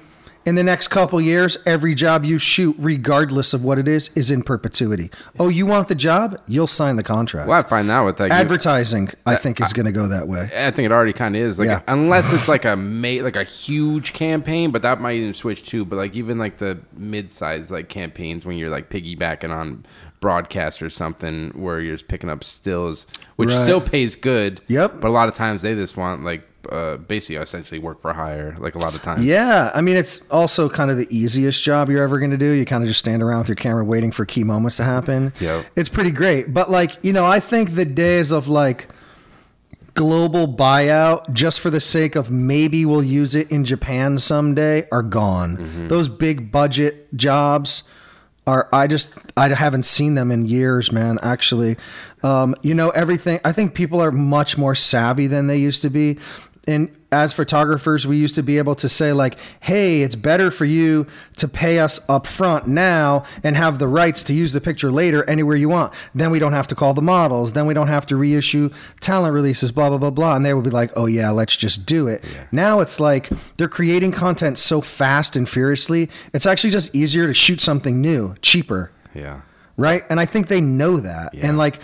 in the next couple years every job you shoot regardless of what it is is in perpetuity oh you want the job you'll sign the contract well I find that with like you- advertising i think is going to go that way I think it already kind of is like Yeah. unless it's like a ma- like a huge campaign, but that might even switch too. But like even like the mid-sized like campaigns when you're like piggybacking on broadcast or something where you're just picking up stills, which Right. still pays good. Yep. But a lot of times they just want like uh, basically essentially work for hire. Like a lot of times. Yeah, I mean it's also kind of the easiest job you're ever going to do. You kind of just stand around with your camera waiting for key moments to happen. Yep. It's pretty great. But like, you know, I think the days of like global buyout just for the sake of maybe we'll use it in Japan someday are gone. Those big budget jobs are I just I haven't seen them in years, man, actually. Um, you know, everything I think people are much more savvy than they used to be. And as photographers, we used to be able to say like, "Hey, it's better for you to pay us up front now and have the rights to use the picture later anywhere you want. Then we don't have to call the models. Then we don't have to reissue talent releases, blah blah blah blah." And they would be like, "Oh yeah, let's just do it." Now it's like they're creating content so fast and furiously. It's actually just easier to shoot something new, cheaper Yeah. right? And I think they know that. Yeah. And like,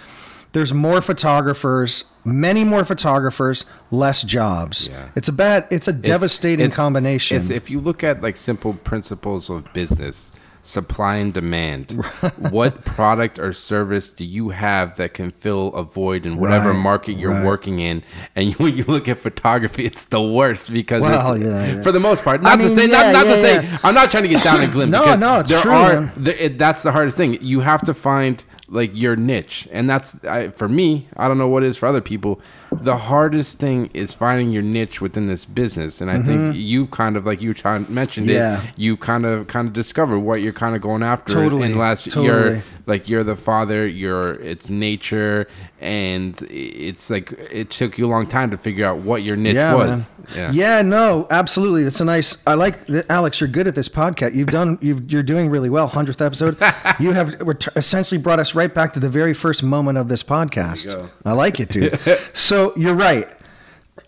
there's more photographers, many more photographers, less jobs. Yeah. It's a bad, it's a devastating It's- combination. It's if you look at like simple principles of business, supply and demand. what product or service do you have that can fill a void in whatever Right, market you're right. working in? And you, when you look at photography, it's the worst because Well, it's, yeah, yeah. for the most part, I not mean, to say, yeah, not, not to say. I'm not trying to get down and glim. No, no, it's there true, Are, man. the, it, that's the hardest thing. You have to find like your niche, and that's I, for me. I don't know what it is for other people. The hardest thing is finding your niche within this business, and I think you've kind of like you mentioned Mm-hmm. Yeah. it. You kind of kind of discover what you're kind of going after. Totally, in the last totally. year, like you're the father. You're it's nature, and it's like it took you a long time to figure out what your niche yeah, was. man. Yeah. no, absolutely. That's a nice. I like that, Alex. You're good at this podcast. You've done. You've, you're doing really well. Hundredth episode. you have essentially brought us right back to the very first moment of this podcast. I like it, dude. so you're right.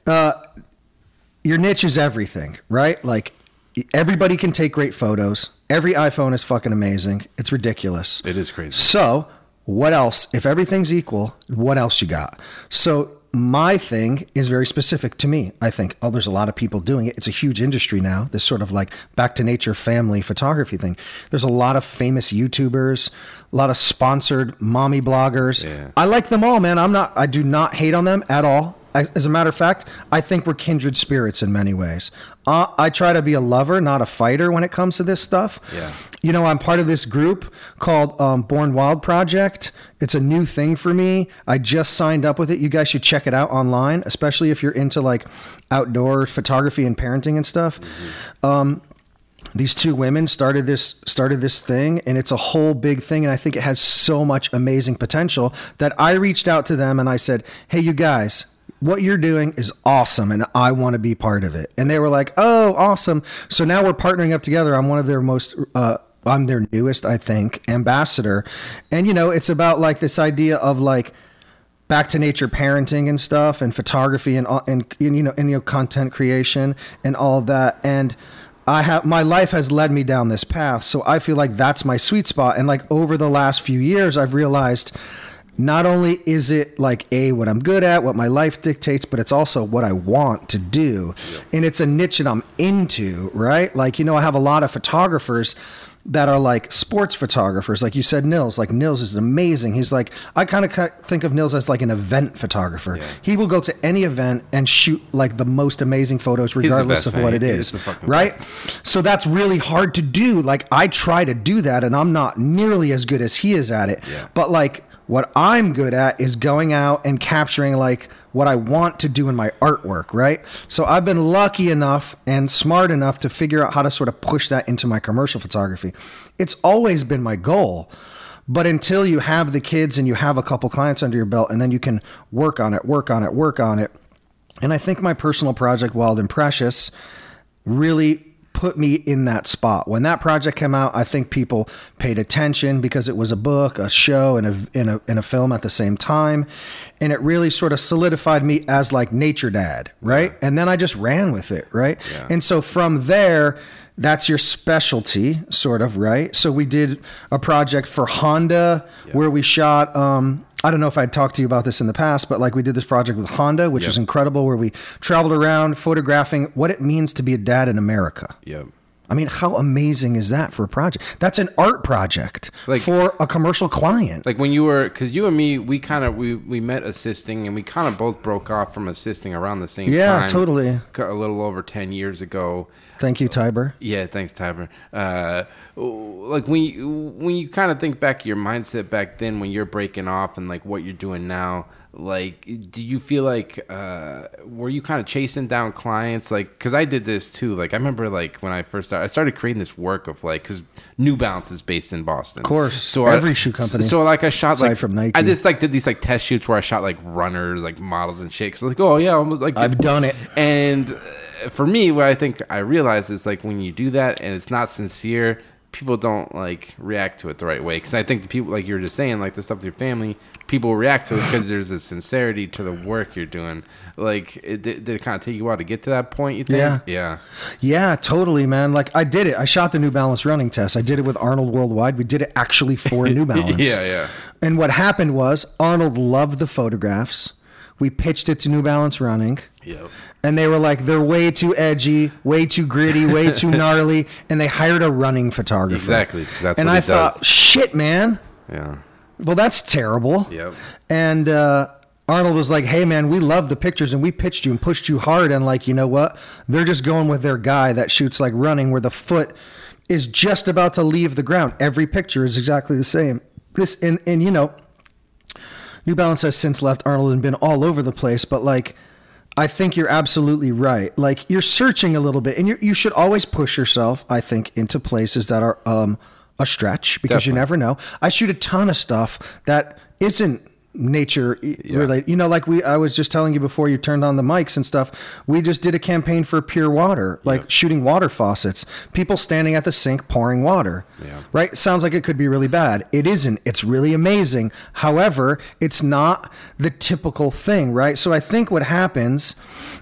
Uh, your niche is everything, right? Like everybody can take great photos. Every iPhone is fucking amazing. It's ridiculous. It is crazy. So, what else? If everything's equal, what else you got? So, my thing is very specific to me. I think, oh, there's a lot of people doing it. It's a huge industry now, this sort of like back to nature family photography thing. There's a lot of famous YouTubers, a lot of sponsored mommy bloggers. Yeah. I like them all, man. I'm not, I do not hate on them at all. As a matter of fact, I think we're kindred spirits in many ways. Uh, I try to be a lover, not a fighter when it comes to this stuff. Yeah. You know, I'm part of this group called um, Born Wild Project. It's a new thing for me. I just signed up with it. You guys should check it out online, especially if you're into like outdoor photography and parenting and stuff. Um, these two women started this started this thing and it's a whole big thing and i think it has so much amazing potential that i reached out to them and i said hey you guys what you're doing is awesome and i want to be part of it. And they were like oh awesome. So now we're partnering up together. I'm one of their most uh, i'm their newest i think ambassador. And you know it's about like this idea of like back to nature parenting and stuff and photography and, and, and you know and you know content creation and all of that. And I have my life has led me down this path. So I feel like that's my sweet spot. And like over the last few years I've realized not only is it like a what I'm good at, what my life dictates, but it's also what I want to do, and it's a niche that I'm into, right? Like you know, I have a lot of photographers that are like sports photographers, like you said, Nils. Like Nils is amazing. He's like I kind of think of Nils as like an event photographer. Yeah. He will go to any event and shoot like the most amazing photos, regardless of what it is right? best. So that's really hard to do. Like I try to do that, and I'm not nearly as good as he is at it. Yeah. But like what I'm good at is going out and capturing like what I want to do in my artwork, right? So I've been lucky enough and smart enough to figure out how to sort of push that into my commercial photography. It's always been my goal. But until you have the kids and you have a couple clients under your belt and then you can work on it, work on it, work on it. And I think my personal project Wild and Precious really put me in that spot. When that project came out, I think people paid attention because it was a book, a show, and a, and a, and a film at the same time. And it really sort of solidified me as like nature dad, right? And then I just ran with it, right? Yeah. And so from there, that's your specialty, sort of, right? So we did a project for Honda where we shot. Um, I don't know if I'd talked to you about this in the past, but like we did this project with Honda, which Yep. was incredible, where we traveled around photographing what it means to be a dad in America. Yeah. I mean, how amazing is that for a project? That's an art project Like- for a commercial client. Like when you were, because you and me, we kind of we we met assisting, and we kind of both broke off from assisting around the same Yeah, time. totally. A little over ten years ago. Thank you, Tiber. Yeah, thanks, Tiber. Uh, like when you when you kind of think back your mindset back then when you're breaking off and like what you're doing now, like do you feel like uh, were you kind of chasing down clients? Like because I did this too. Like I remember like when I first started, I started creating this work of like because New Balance is based in Boston, of course, So every I, shoe company. So like I shot Aside like from Nike. I just like did these like test shoots where I shot like runners, like models and shit. So like oh yeah, I'm like I've done it. and for me, what I think I realize is like when you do that and it's not sincere, people don't like react to it the right way. Because I think the people, like you were just saying, like the stuff with your family, people react to it because there's a sincerity to the work you're doing. Like, it, did, did it kind of take you a while to get to that point? You think? Yeah. Yeah. Yeah, totally, man. Like I did it. I shot the New Balance running test. I did it with Arnold Worldwide. We did it actually for New Balance. Yeah, yeah. And what happened was Arnold loved the photographs. We pitched it to New Balance Running. Yep. And they were like, they're way too edgy, way too gritty, way too gnarly. And they hired a running photographer. Exactly. That's and what I does. thought, shit, man. Yeah. Well, that's terrible. Yep. And uh, Arnold was like, "Hey, man, we love the pictures, and we pitched you and pushed you hard, and like, you know what? They're just going with their guy that shoots like running, where the foot is just about to leave the ground. Every picture is exactly the same. This and and you know, New Balance has since left Arnold and been all over the place, but like." I think you're absolutely right. Like you're searching a little bit, and you you should always push yourself. I think into places that are um, a stretch because you never know. I shoot a ton of stuff that isn't nature related. You know, like we I was just telling you before you turned on the mics and stuff. We just did a campaign for PUR water, like shooting water faucets. People standing at the sink pouring water. Yeah. Right? Sounds like it could be really bad. It isn't. It's really amazing. However, it's not the typical thing, right? So I think what happens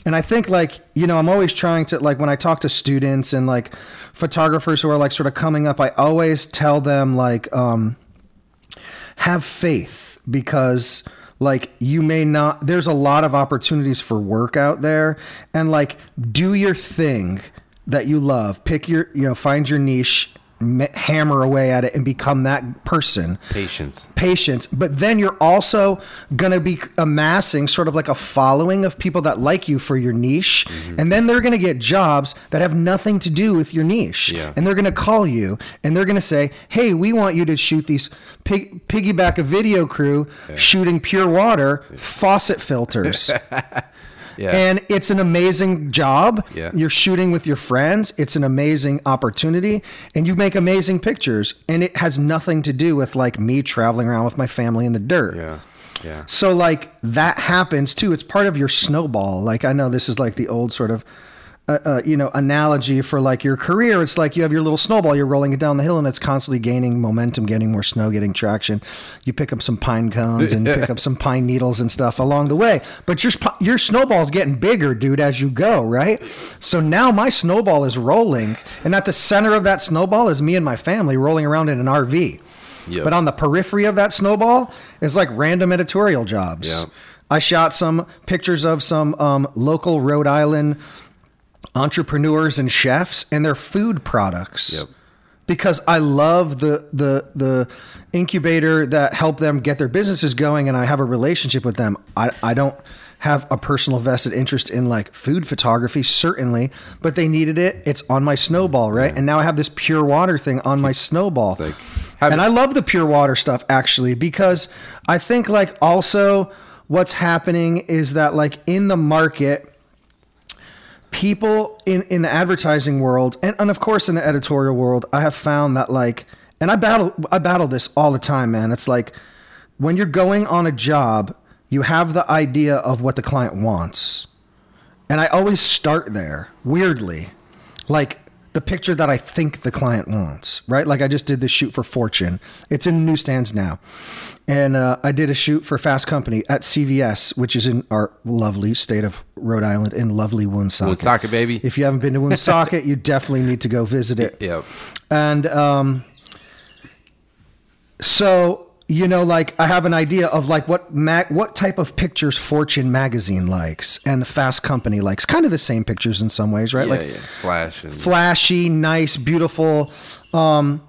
and I think like, you know, I'm always trying to like when I talk to students and like photographers who are like sort of coming up, I always tell them like um have faith because like you may not there's a lot of opportunities for work out there. And like do your thing that you love. Pick your you know find your niche hammer away at it and become that person. Patience. patience. But then you're also going to be amassing sort of like a following of people that like you for your niche. Mm-hmm. and then they're going to get jobs that have nothing to do with your niche. Yeah. and they're going to call you and they're going to say hey we want you to shoot these pig, piggyback a video crew shooting PUR water faucet filters Yeah. and it's an amazing job. Yeah. You're shooting with your friends. It's an amazing opportunity and you make amazing pictures and it has nothing to do with like me traveling around with my family in the dirt. yeah. Yeah. So like that happens too. It's part of your snowball. Like I know this is like the old sort of uh, uh, you know analogy for like your career. It's like you have your little snowball. You're rolling it down the hill, and it's constantly gaining momentum, getting more snow, getting traction. You pick up some pine cones and pick up some pine needles and stuff along the way. But your your snowball's getting bigger, dude, as you go, right? So now my snowball is rolling, and at the center of that snowball is me and my family rolling around in an RV Yep. But on the periphery of that snowball is like random editorial jobs. Yep. I shot some pictures of some um, local Rhode Island entrepreneurs and chefs and their food products. Yep. Because I love the the the incubator that helped them get their businesses going and I have a relationship with them. I, I don't have a personal vested interest in like food photography, certainly, but they needed it. It's on my snowball, right? And now I have this PUR water thing on my snowball. like- and I love the PUR water stuff actually because I think like also what's happening is that like in the market people in in the advertising world and, and of course in the editorial world i have found that like and i battle i battle this all the time man. It's like when you're going on a job you have the idea of what the client wants. And i always start there weirdly. Like the picture that i think the client wants right? Like i just did this shoot for fortune. It's in newsstands now. And uh, i did a shoot for fast company at cvs which is in our lovely state of rhode island in lovely woonsocket. Woonsocket, baby. if you haven't been to woonsocket you definitely need to go visit it. Yep. and um, so you know, like I have an idea of like what mag- what type of pictures Fortune magazine likes and the Fast Company likes. Kind of the same pictures in some ways, right? Yeah, like yeah. Flash and flashy, nice, beautiful, um,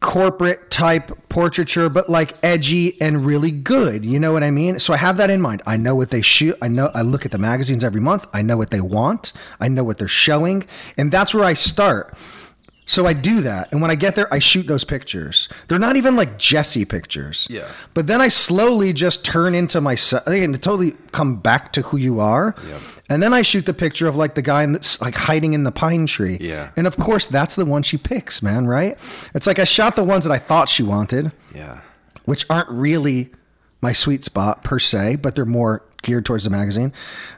corporate type portraiture, but like edgy and really good. You know what I mean? So I have that in mind. I know what they shoot. I know I look at the magazines every month. I know what they want. I know what they're showing, and that's where I start. So I do that, and when I get there, I shoot those pictures. They're not even like Jesse pictures. Yeah. But then I slowly just turn into myself and totally come back to who you are. Yep. And then I shoot the picture of like the guy that's like hiding in the pine tree. Yeah. And of course, that's the one she picks, man, right? It's like I shot the ones that I thought she wanted, yeah. which aren't really my sweet spot per se, but they're more geared towards the magazine.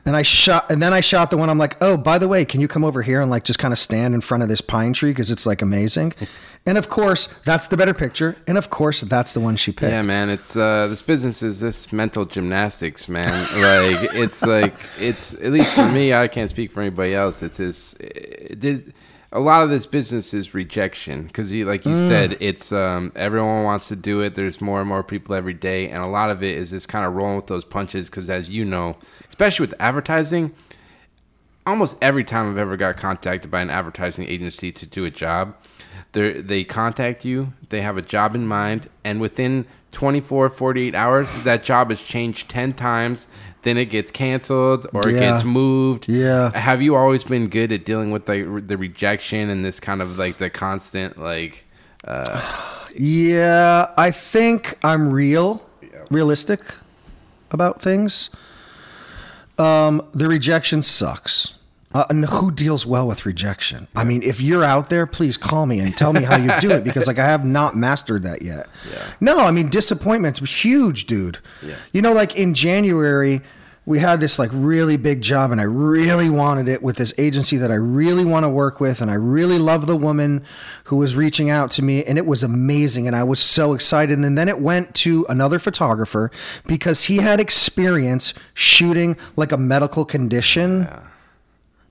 And I shot, and then I shot the one I'm like, oh, by the way, can you come over here and like just kind of stand in front of this pine tree because it's like amazing. and of course, that's the better picture. And of course, that's the one she picked. Yeah, man, it's uh this business is this mental gymnastics, man. like it's like it's at least for me, I can't speak for anybody else. It's this it did a lot of this business is rejection because you like you said it's um everyone wants to do it there's more and more people every day and a lot of it is just kind of rolling with those punches because as you know especially with advertising almost every time I've ever got contacted by an advertising agency to do a job, they they contact you, they have a job in mind, and within 24, 48 hours, that job has changed 10 times. Then it gets canceled or it Yeah. gets moved. Yeah. Have you always been good at dealing with like the rejection and this kind of like the constant like Uh, Yeah, I think I'm real, realistic about things. Um, the rejection sucks. Uh, and who deals well with rejection? I mean, if you're out there, please call me and tell me how you do it because, like, I have not mastered that yet. Yeah. No, I mean, disappointment's huge, dude. Yeah. You know, like in January, we had this like really big job, and I really wanted it with this agency that I really want to work with, and I really love the woman who was reaching out to me, and it was amazing, and I was so excited. And then it went to another photographer because he had experience shooting like a medical condition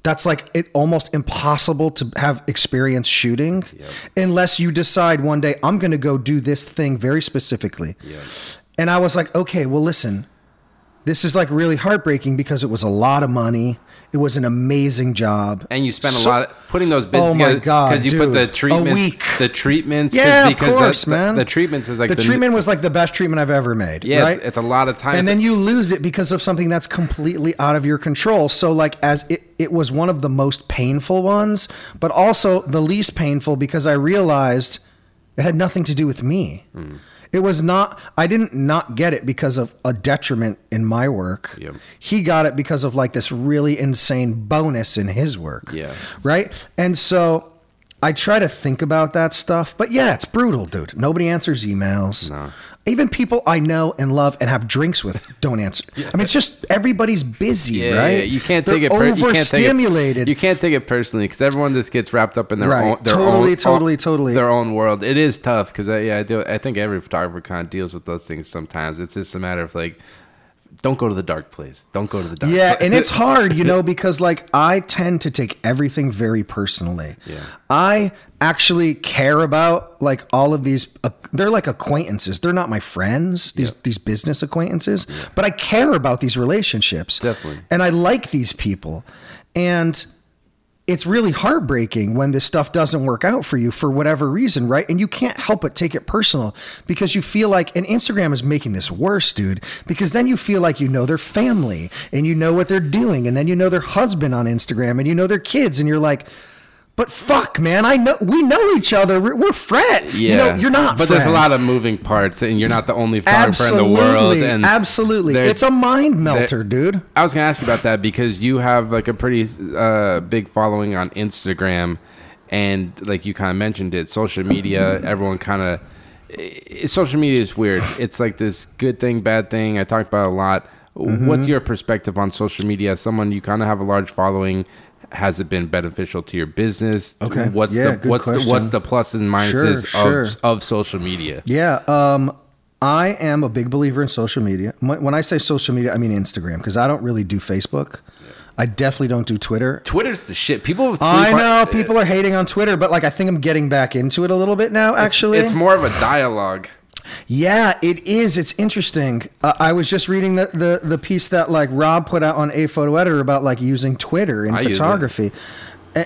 that's like it almost impossible to have experience shooting unless you decide one day I'm going to go do this thing very specifically. And I was like, okay, well listen. This is like really heartbreaking because it was a lot of money. It was an amazing job. and you spend a So- lot putting those bits Oh my together because you put dude. the A treatments week. the treatments Yeah, of because course, the, man. the, treatments was like the, the, treatment was like the best treatment I've ever made. yeah right? it's, it's a lot of time and then you lose it because of something that's completely out of your control. So like as it it was one of the most painful ones, but also the least painful because I realized it had nothing to do with me. Hmm. It was not I didn't not get it because of a detriment in my work. Yep. He got it because of like this really insane bonus in his work. Yeah. Right? And so I try to think about that stuff, but yeah, it's brutal, dude. Nobody answers emails. No. Even people I know and love and have drinks with don't answer. I mean, it's just everybody's busy, yeah, right? yeah, you can't They're take it. Per- you can't take it- overstimulated. You can't take it personally because everyone just gets wrapped up in their Right. own, their Totally, own, totally, totally. their own world. It is tough because I, yeah, I do. I think every photographer kind of deals with those things sometimes. It's just a matter of like don't go to the dark place. Don't go to the dark. Yeah, place. and it's hard, you know, because like I tend to take everything very personally. Yeah. I actually care about like all of these uh, they're like acquaintances. They're not my friends, these these business acquaintances, but I care about these relationships. Definitely. And I like these people. And it's really heartbreaking when this stuff doesn't work out for you for whatever reason, right? And you can't help but take it personal because you feel like, and Instagram is making this worse, dude, because then you feel like you know their family and you know what they're doing, and then you know their husband on Instagram and you know their kids, and you're like, but fuck, man, I know we know each other. We're, we're friends. yeah, You know, you're not. But there's a lot of moving parts, and you're not the only photographer in the world. Absolutely, And absolutely. It's a mind melter, dude. I was gonna ask you about that because you have like a pretty uh, big following on Instagram, and like you kind of mentioned it, social media. Everyone kind of social media is weird. It's like this good thing, bad thing. I talked about it a lot. Mm-hmm. What's your perspective on social media? As someone you kind of have a large following. Has it been beneficial to your business? Okay. What's Yeah, the what's the what's the and minuses Sure, of sure. of social media? Yeah. Um, I am a big believer in social media. When I say social media, I mean Instagram because I don't really do Facebook. I definitely don't do Twitter. Twitter's the shit. People I on- know people are hating on Twitter, but like I think I'm getting back into it a little bit now. Actually, It's more of a dialogue. Yeah, it is. It's interesting. Uh, I was just reading the, the the piece that like Rob put out on a photo editor about like using Twitter in I photography.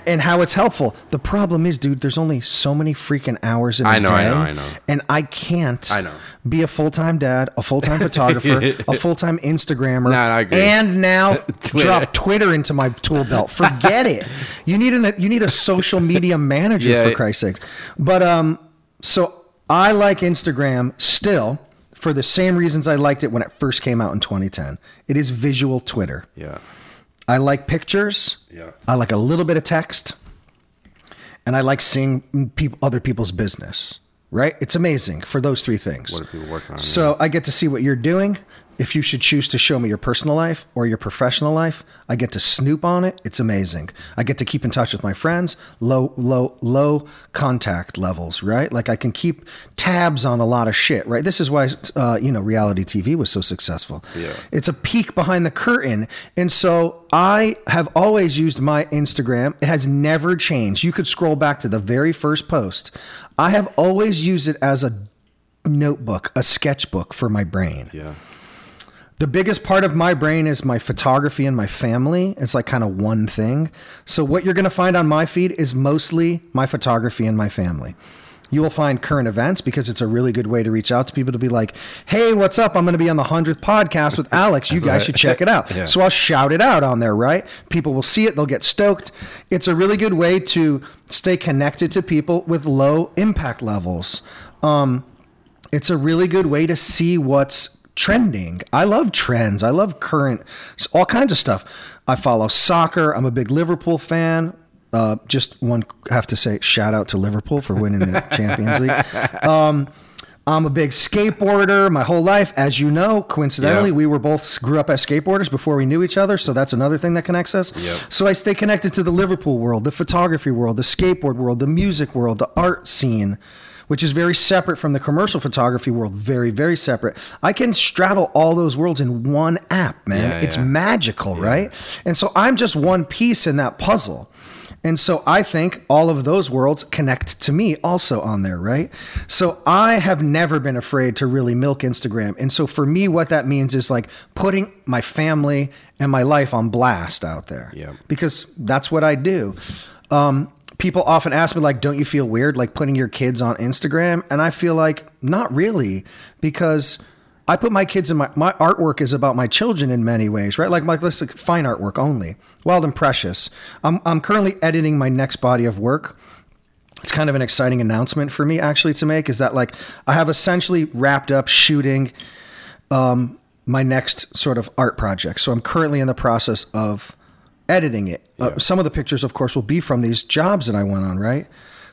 And how it's helpful. The problem is, dude, there's only so many freaking hours in a I know, day. I know, I know. And I can't I know. be a full time dad, a full time photographer, a full time Instagrammer, No, I agree. and now Twitter. drop Twitter into my tool belt. Forget it. You need an you need a social media manager Yeah. for Christ's sakes. But um, so I like Instagram still for the same reasons I liked it when it first came out in 2010. It is visual Twitter. Yeah. I like pictures. Yeah. I like a little bit of text, and I like seeing people, other people's business. Right? It's amazing for those three things. What are people working on? So I get to see what you're doing. If you should choose to show me your personal life or your professional life, I get to snoop on it. It's amazing. I get to keep in touch with my friends. Low, low, low contact levels. Right? Like I can keep tabs on a lot of shit. Right? This is why uh, you know reality TV was so successful. Yeah. It's a peek behind the curtain. And so I have always used my Instagram. It has never changed. You could scroll back to the very first post. I have always used it as a notebook, a sketchbook for my brain. Yeah. The biggest part of my brain is my photography and my family. It's like kind of one thing. So what you're going to find on my feed is mostly my photography and my family. You will find current events because it's a really good way to reach out to people to be like, "Hey, what's up? I'm going to be on the 100th podcast with Alex. You guys should check it out." Yeah. So I'll shout it out on there, right? People will see it, they'll get stoked. It's a really good way to stay connected to people with low impact levels. Um, it's a really good way to see what's trending. I love trends. I love current, all kinds of stuff. I follow soccer. I'm a big Liverpool fan. Uh, just one have to say shout out to Liverpool for winning the Champions League. Um, I'm a big skateboarder my whole life. As you know, coincidentally, Yeah. we were both grew up as skateboarders before we knew each other. So that's another thing that connects us. Yep. So I stay connected to the Liverpool world, the photography world, the skateboard world, the music world, the art scene, which is very separate from the commercial photography world. Very, very separate. I can straddle all those worlds in one app, man. Yeah, it's yeah. magical, right? And so I'm just one piece in that puzzle. And so I think all of those worlds connect to me also on there, right? So I have never been afraid to really milk Instagram. And so for me, what that means is like putting my family and my life on blast out there. Yeah. Because that's what I do. Um, people often ask me, like, don't you feel weird like putting your kids on Instagram? And I feel like not really, because I put my kids in my my artwork is about my children in many ways, right? Like my let's like fine artwork only, wild and precious. I'm I'm currently editing my next body of work. It's kind of an exciting announcement for me actually to make is that like I have essentially wrapped up shooting um, my next sort of art project. So I'm currently in the process of editing it. Uh, some of the pictures, of course, will be from these jobs that I went on, right?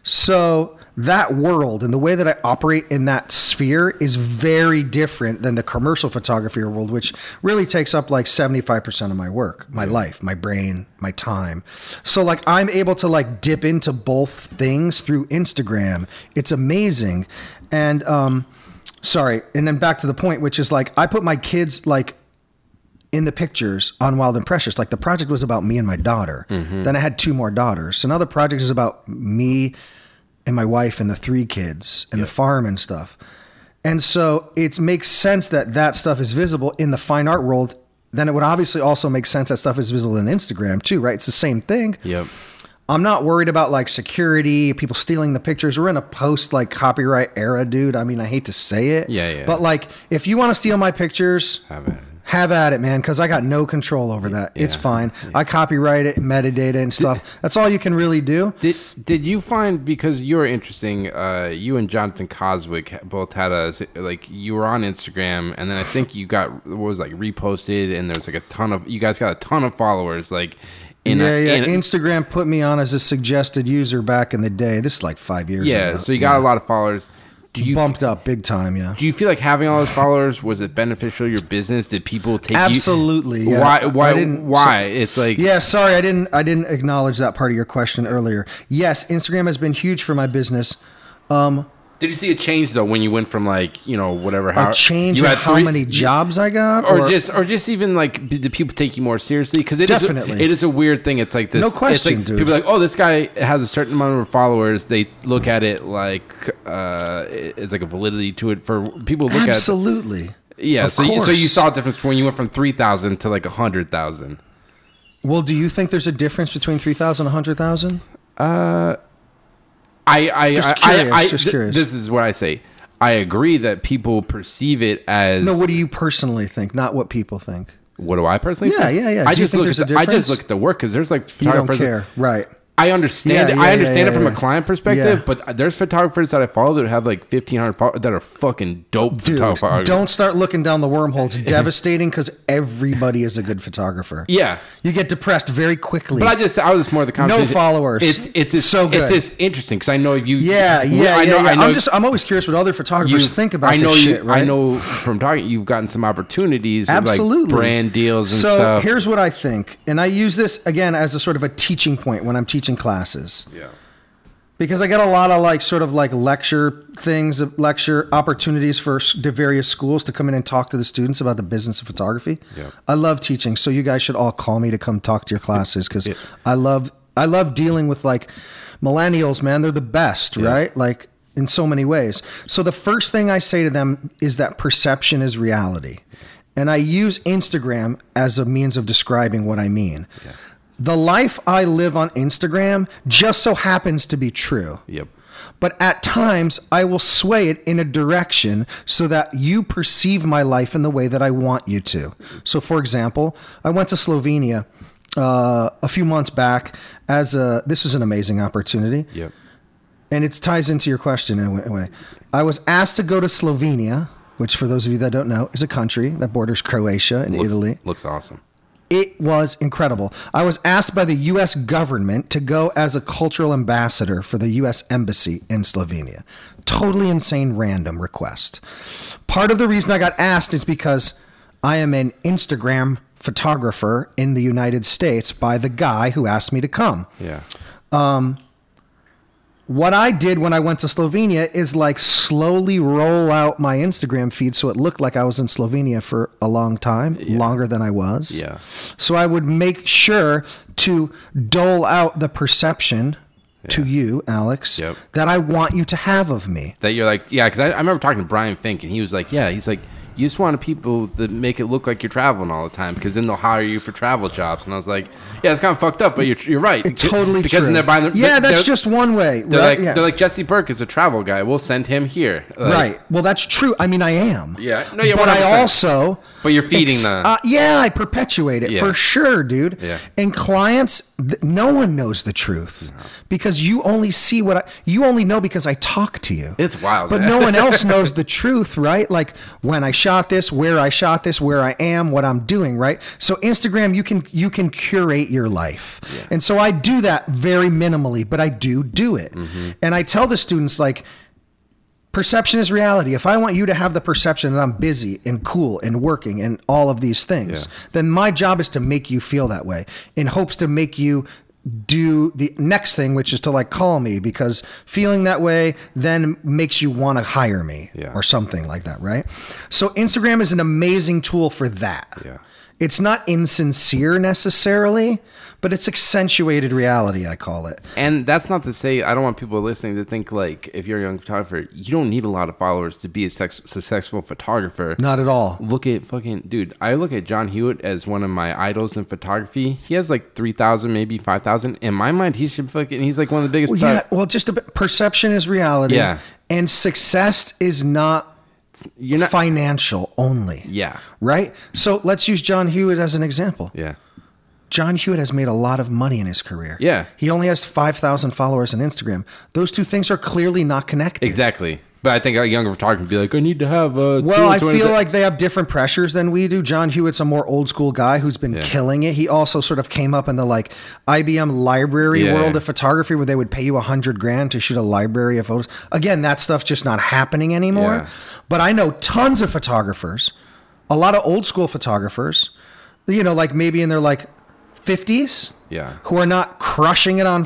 So that world and the way that I operate in that sphere is very different than the commercial photography world, which really takes up like 75% of my work, my life, my brain, my time. So like I'm able to like dip into both things through Instagram. It's amazing. And um sorry, and then back to the point which is like I put my kids like in the pictures on Wild and Precious. Like the project was about me and my daughter. Mm-hmm. Then I had two more daughters. So now the project is about me and my wife and the three kids and the farm and stuff. And so it makes sense that that stuff is visible in the fine art world. Then it would obviously also make sense that stuff is visible in Instagram too, right? It's the same thing. Yep. I'm not worried about like security, people stealing the pictures. We're in a post like copyright era, dude. I mean, I hate to say it. Yeah, yeah. But like, if you want to steal my pictures, Have it. Have at it, man, because I got no control over that. It's Yeah. fine. I copyright it, metadata and stuff. That's all you can really do. Did did you find because you were interesting? Uh, you and Jonathan Coswick both had a like you were on Instagram, and then I think you got what was like reposted, and there's like a ton of you guys got a ton of followers. Like, in yeah, a, yeah. in Instagram put me on as a suggested user back in the day. This is like five years yeah. ago. So you got a lot of followers. Do you bumped up big time, yeah. do you feel like having all those followers was it beneficial your business? Did people take Absolutely, You, yeah. Why? Why? didn't- why? it's like Yeah, sorry, I didn't I didn't acknowledge that part of your question earlier. Yes, Instagram has been huge for my business. Um, Did you see a change though when you went from like you know whatever how a change you had how three- many jobs I got, or, just or just even like the people take you more seriously because it is Definitely. it is a weird thing. It's like this. No it's question, like dude. People are like, oh, this guy has a certain amount of followers. They look at it like uh, it's like a validity to it for people. Look absolutely. at yeah. Of So you, so you saw a difference when you went from three thousand to like a hundred thousand. Well, do you think there's a difference between 3,000 and 100,000? I I Just I, curious, I, I just th- curious. This is what I say. I agree that people perceive it as No, what do you personally think, not what people think? What do I personally? Yeah, think? yeah, yeah. I Do just look at the, I just look at the work because there's like You don't photographers. care, right? I understand. Yeah, it. yeah, I understand yeah, it from a client perspective, but there's photographers that I follow that have like fifteen hundred followers that are fucking dope Dude, photographers. don't start looking down the wormhole. It's devastating because everybody is a good photographer. Yeah, You get depressed very quickly. but I just I was just more the conversation. No followers. It's it's just, So It's good. just interesting because I know you. yeah, yeah, I know. I know. I'm just I'm always curious what other photographers think about I know this you. shit, right? I know from talking, you've gotten some opportunities, Absolutely. like brand deals and so stuff. here's what I think, and I use this again as a sort of a teaching point when I'm teaching classes. yeah, because I get a lot of like sort of like lecture things, lecture opportunities for the various schools to come in and talk to the students about the business of photography. Yeah. I love teaching, so you guys should all call me to come talk to your classes because I love I love dealing with like millennials. Man, they're the best, right? Like in so many ways. So the first thing I say to them is that perception is reality, and I use Instagram as a means of describing what I mean. The life I live on Instagram just so happens to be true. yep. But at times, I will sway it in a direction so that you perceive my life in the way that I want you to. So, for example, I went to Slovenia uh, a few months back as a. This is an amazing opportunity, Yep. and it ties into your question in a way. I was asked to go to Slovenia, which, for those of you that don't know, is a country that borders Croatia and Looks, Italy. looks awesome. It was incredible. I was asked by the U.S. government to go as a cultural ambassador for the U.S. Embassy in Slovenia. Totally insane, random request. Part of the reason I got asked is because I am an Instagram photographer in the United States by the guy who asked me to come. Yeah. Um, What I did when I went to Slovenia is like slowly roll out my Instagram feed so it looked like I was in Slovenia for a long time, longer than I was. Yeah. So I would make sure to dole out the perception to you, Alex, Yep. that I want you to have of me. that you're like, yeah, because I, I remember talking to Brian Finke, and he was like, yeah, he's like, you just want people that make it look like you're traveling all the time, because then they'll hire you for travel jobs. And I was like, yeah, it's kind of fucked up, but you're, you're right. It's totally because true. then they're buying. The, yeah, that's just one way. They're right? like, yeah. they're like Jesse Burke is a travel guy. We'll send him here. Like, right. Well, that's true. I mean, I am. Yeah. No, yeah, But I 100%. also. But you're feeding the- Uh, yeah, I perpetuate it Yeah. for sure, dude. Yeah. And clients, th- no one knows the truth because you only see what I. You only know because I talk to you. It's wild, But man. no one else knows the truth, right? Like when I shot this, where I shot this, where I am, what I'm doing, right? So Instagram, you can you can curate your life, and so I do that very minimally, but I do do it, Mm-hmm. and I tell the students like perception is reality. If I want you to have the perception that I'm busy and cool and working and all of these things, Yeah. then my job is to make you feel that way in hopes to make you do the next thing, which is to like call me because feeling that way then makes you want to hire me Yeah. or something like that, right? So Instagram is an amazing tool for that. Yeah. It's not insincere necessarily, but it's accentuated reality, I call it. And that's not to say I don't want people listening to think like if you're a young photographer, you don't need a lot of followers to be a sex- successful photographer. Not at all. Look at fucking dude. I look at John Huet as one of my idols in photography. He has like three thousand, maybe five thousand. In my mind, he should fucking. He's like one of the biggest. Well, yeah, well, just a bit, perception is reality. Yeah. And success is not You're not. financial only. Yeah. Right? So let's use John Huet as an example. Yeah. John Huet has made a lot of money in his career. Yeah. He only has 5,000 followers on Instagram. Those two things are clearly not connected. Exactly. But I think a younger photographer would be like, I need to have a. Well, I feel like they have different pressures than we do. John Huet's a more old school guy who's been Yeah. killing it. He also sort of came up in the like IBM library Yeah. world of photography where they would pay you a hundred grand to shoot a library of photos. Again, that stuff's just not happening anymore. Yeah. But I know tons of photographers, a lot of old school photographers, you know, like maybe in their like 50s, Yeah. who are not crushing it on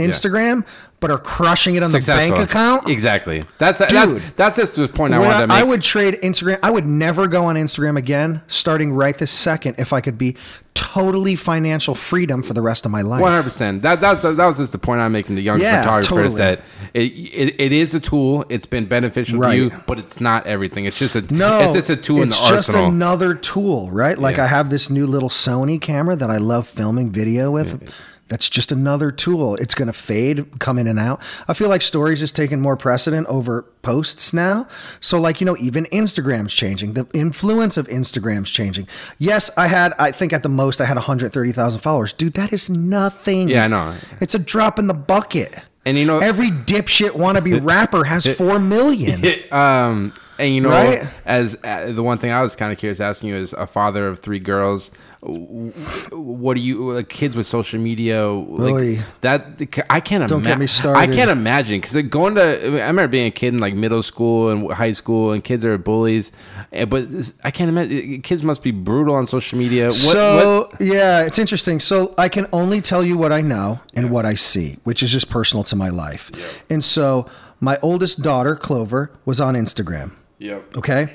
Instagram, but are crushing it on successful. the bank account. Exactly. That's Dude. that's, that's just the point I wanted to make. I would trade Instagram. I would never go on Instagram again, starting right this second, if I could be totally financial freedom for the rest of my life. One hundred percent. That that's that was just the point I'm making to young Yeah, photographers totally. that it, it it is a tool. It's been beneficial Right. to you, but it's not everything. It's just a No, It's just a tool in the it's just another tool, right? Like Yeah. I have this new little Sony camera that I love filming video with. That's just another tool. It's going to fade, come in and out. I feel like stories is taking more precedent over posts now. So, like, you know, even Instagram's changing. The influence of Instagram's changing. Yes, I had, I think at the most, I had 130,000 followers. Dude, that is nothing. Yeah, I know. It's a drop in the bucket. And you know- every dipshit wannabe rapper has 4 million. um, and you know, Right? as uh, the one thing I was kind of curious asking you as a father of three girls, what do you like kids with social media like Oy. that? I can't. Don't get me started. I can't imagine because going to. I remember being a kid in like middle school and high school, and kids are bullies. eh, But I can't imagine kids must be brutal on social media. What, so what- yeah, it's interesting. So I can only tell you what I know and what I see, which is just personal to my life. And so my oldest daughter, Clover, was on Instagram. Yep. Okay.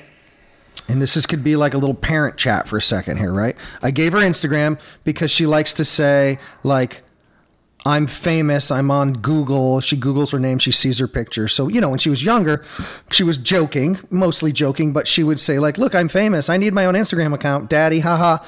And this is could be like a little parent chat for a second here, right? I gave her Instagram because she likes to say like I'm famous. I'm on Google. She Googles her name. She sees her picture. So, you know, when she was younger, she was joking, mostly joking, but she would say, like, look, I'm famous. I need my own Instagram account, daddy, haha.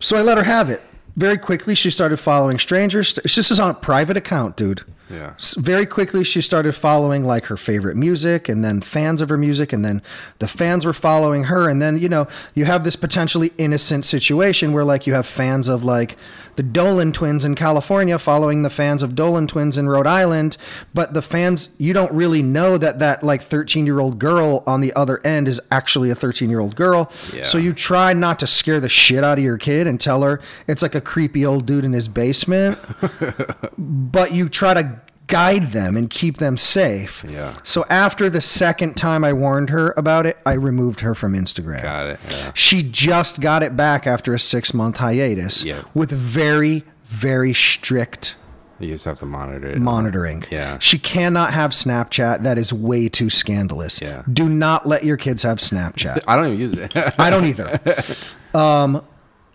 So I let her have it. Very quickly, she started following strangers. This is on a private account, dude. Yeah. Very quickly, she started following like her favorite music and then fans of her music. And then the fans were following her. And then, you know, you have this potentially innocent situation where like you have fans of like the Dolan twins in California following the fans of Dolan twins in Rhode Island. But the fans, you don't really know that that like 13 year old girl on the other end is actually a 13 year old girl. Yeah. So you try not to scare the shit out of your kid and tell her it's like a creepy old dude in his basement but you try to guide them and keep them safe. Yeah. So after the second time I warned her about it, I removed her from Instagram. Got it. Yeah. She just got it back after a six month hiatus Yeah. with very, very strict You just have to monitor it. monitoring. Yeah. She cannot have Snapchat. That is way too scandalous. Yeah. Do not let your kids have Snapchat. I don't even use it. I don't either. Um,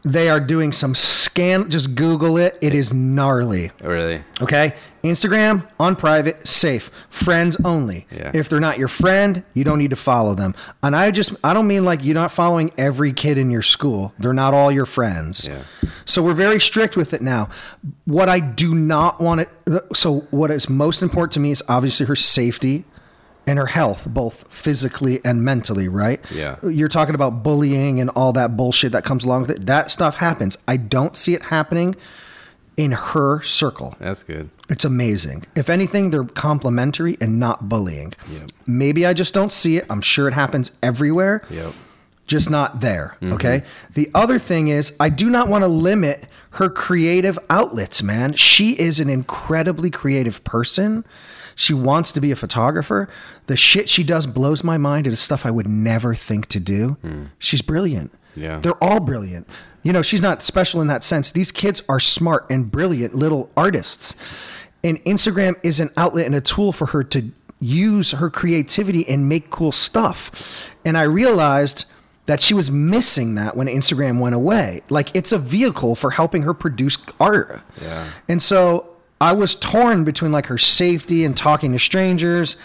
they are doing some scan. Just Google it. It is gnarly. really? Okay. Instagram on private, safe, friends only. Yeah. If they're not your friend, you don't need to follow them. And I just, I don't mean like you're not following every kid in your school. They're not all your friends. Yeah. So we're very strict with it now. What I do not want it, so what is most important to me is obviously her safety and her health, both physically and mentally, right? Yeah. You're talking about bullying and all that bullshit that comes along with it. That stuff happens. I don't see it happening in her circle. That's good. It's amazing. If anything, they're complimentary and not bullying. Yep. Maybe I just don't see it. I'm sure it happens everywhere. Yep. Just not there. Mm-hmm. Okay. The other thing is, I do not want to limit her creative outlets, man. She is an incredibly creative person. She wants to be a photographer. The shit she does blows my mind. It is stuff I would never think to do. Hmm. She's brilliant. Yeah. They're all brilliant. You know, she's not special in that sense. These kids are smart and brilliant little artists. And Instagram is an outlet and a tool for her to use her creativity and make cool stuff. And I realized that she was missing that when Instagram went away. Like it's a vehicle for helping her produce art. Yeah. And so I was torn between like her safety and talking to strangers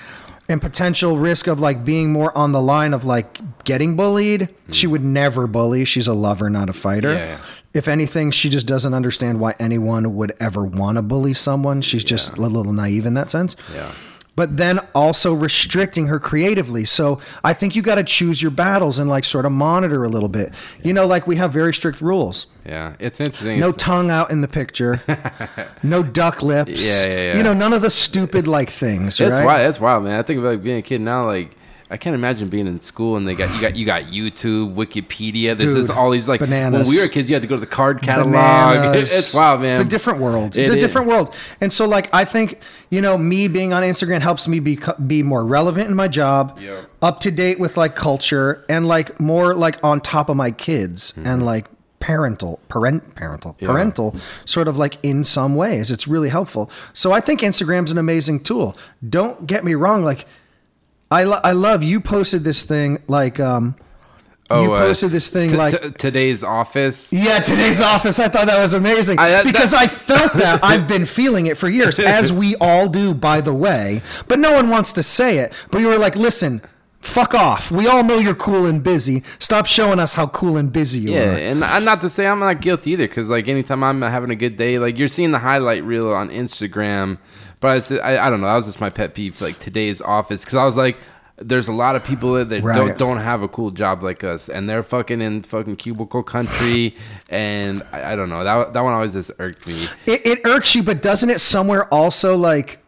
and potential risk of like being more on the line of like getting bullied. She mm. would never bully. She's a lover, not a fighter. Yeah, yeah. If anything, she just doesn't understand why anyone would ever want to bully someone. She's just a little naive in that sense. Yeah. But then also restricting her creatively. So I think you got to choose your battles and like sort of monitor a little bit. You know, like we have very strict rules. Yeah, it's interesting. No It's- tongue out in the picture. no duck lips. Yeah, yeah, yeah. You know, none of the stupid like things. It's right? wild. That's wild, man. I think about like, being a kid now. Like, I can't imagine being in school and they got you got you got YouTube, Wikipedia. There's this Dude, all these like bananas. when we were kids, you had to go to the card catalog. It's wild, man. It's a different world. It it's a is. different world. And so, like, I think you know, me being on Instagram helps me be be more relevant in my job, Yeah. up to date with like culture, and like more like on top of my kids and like parental parent parental Mm-hmm. Yeah. parental sort of like in some ways it's really helpful so i think instagram's an amazing tool don't get me wrong like i, lo- I love you posted this thing like um you uh, posted this thing t- like t- today's office. yeah, today's office. I thought that was amazing I- that- because that- I felt that. I've been feeling it for years, as we all do, by the way. But no one wants to say it. But you were like, listen, fuck off. We all know you're cool and busy. Stop showing us how cool and busy you Yeah, are. and I'm not to say I'm not guilty either, because like anytime I'm having a good day, like you're seeing the highlight reel on Instagram, but I, said- I, I don't know, that was just my pet peeve, like today's office, because I was like, there's a lot of people that, that Right. don't don't have a cool job like us, and they're fucking in fucking cubicle country, and I, I don't know that that one always just irked me. It, it irks you, but doesn't it somewhere also like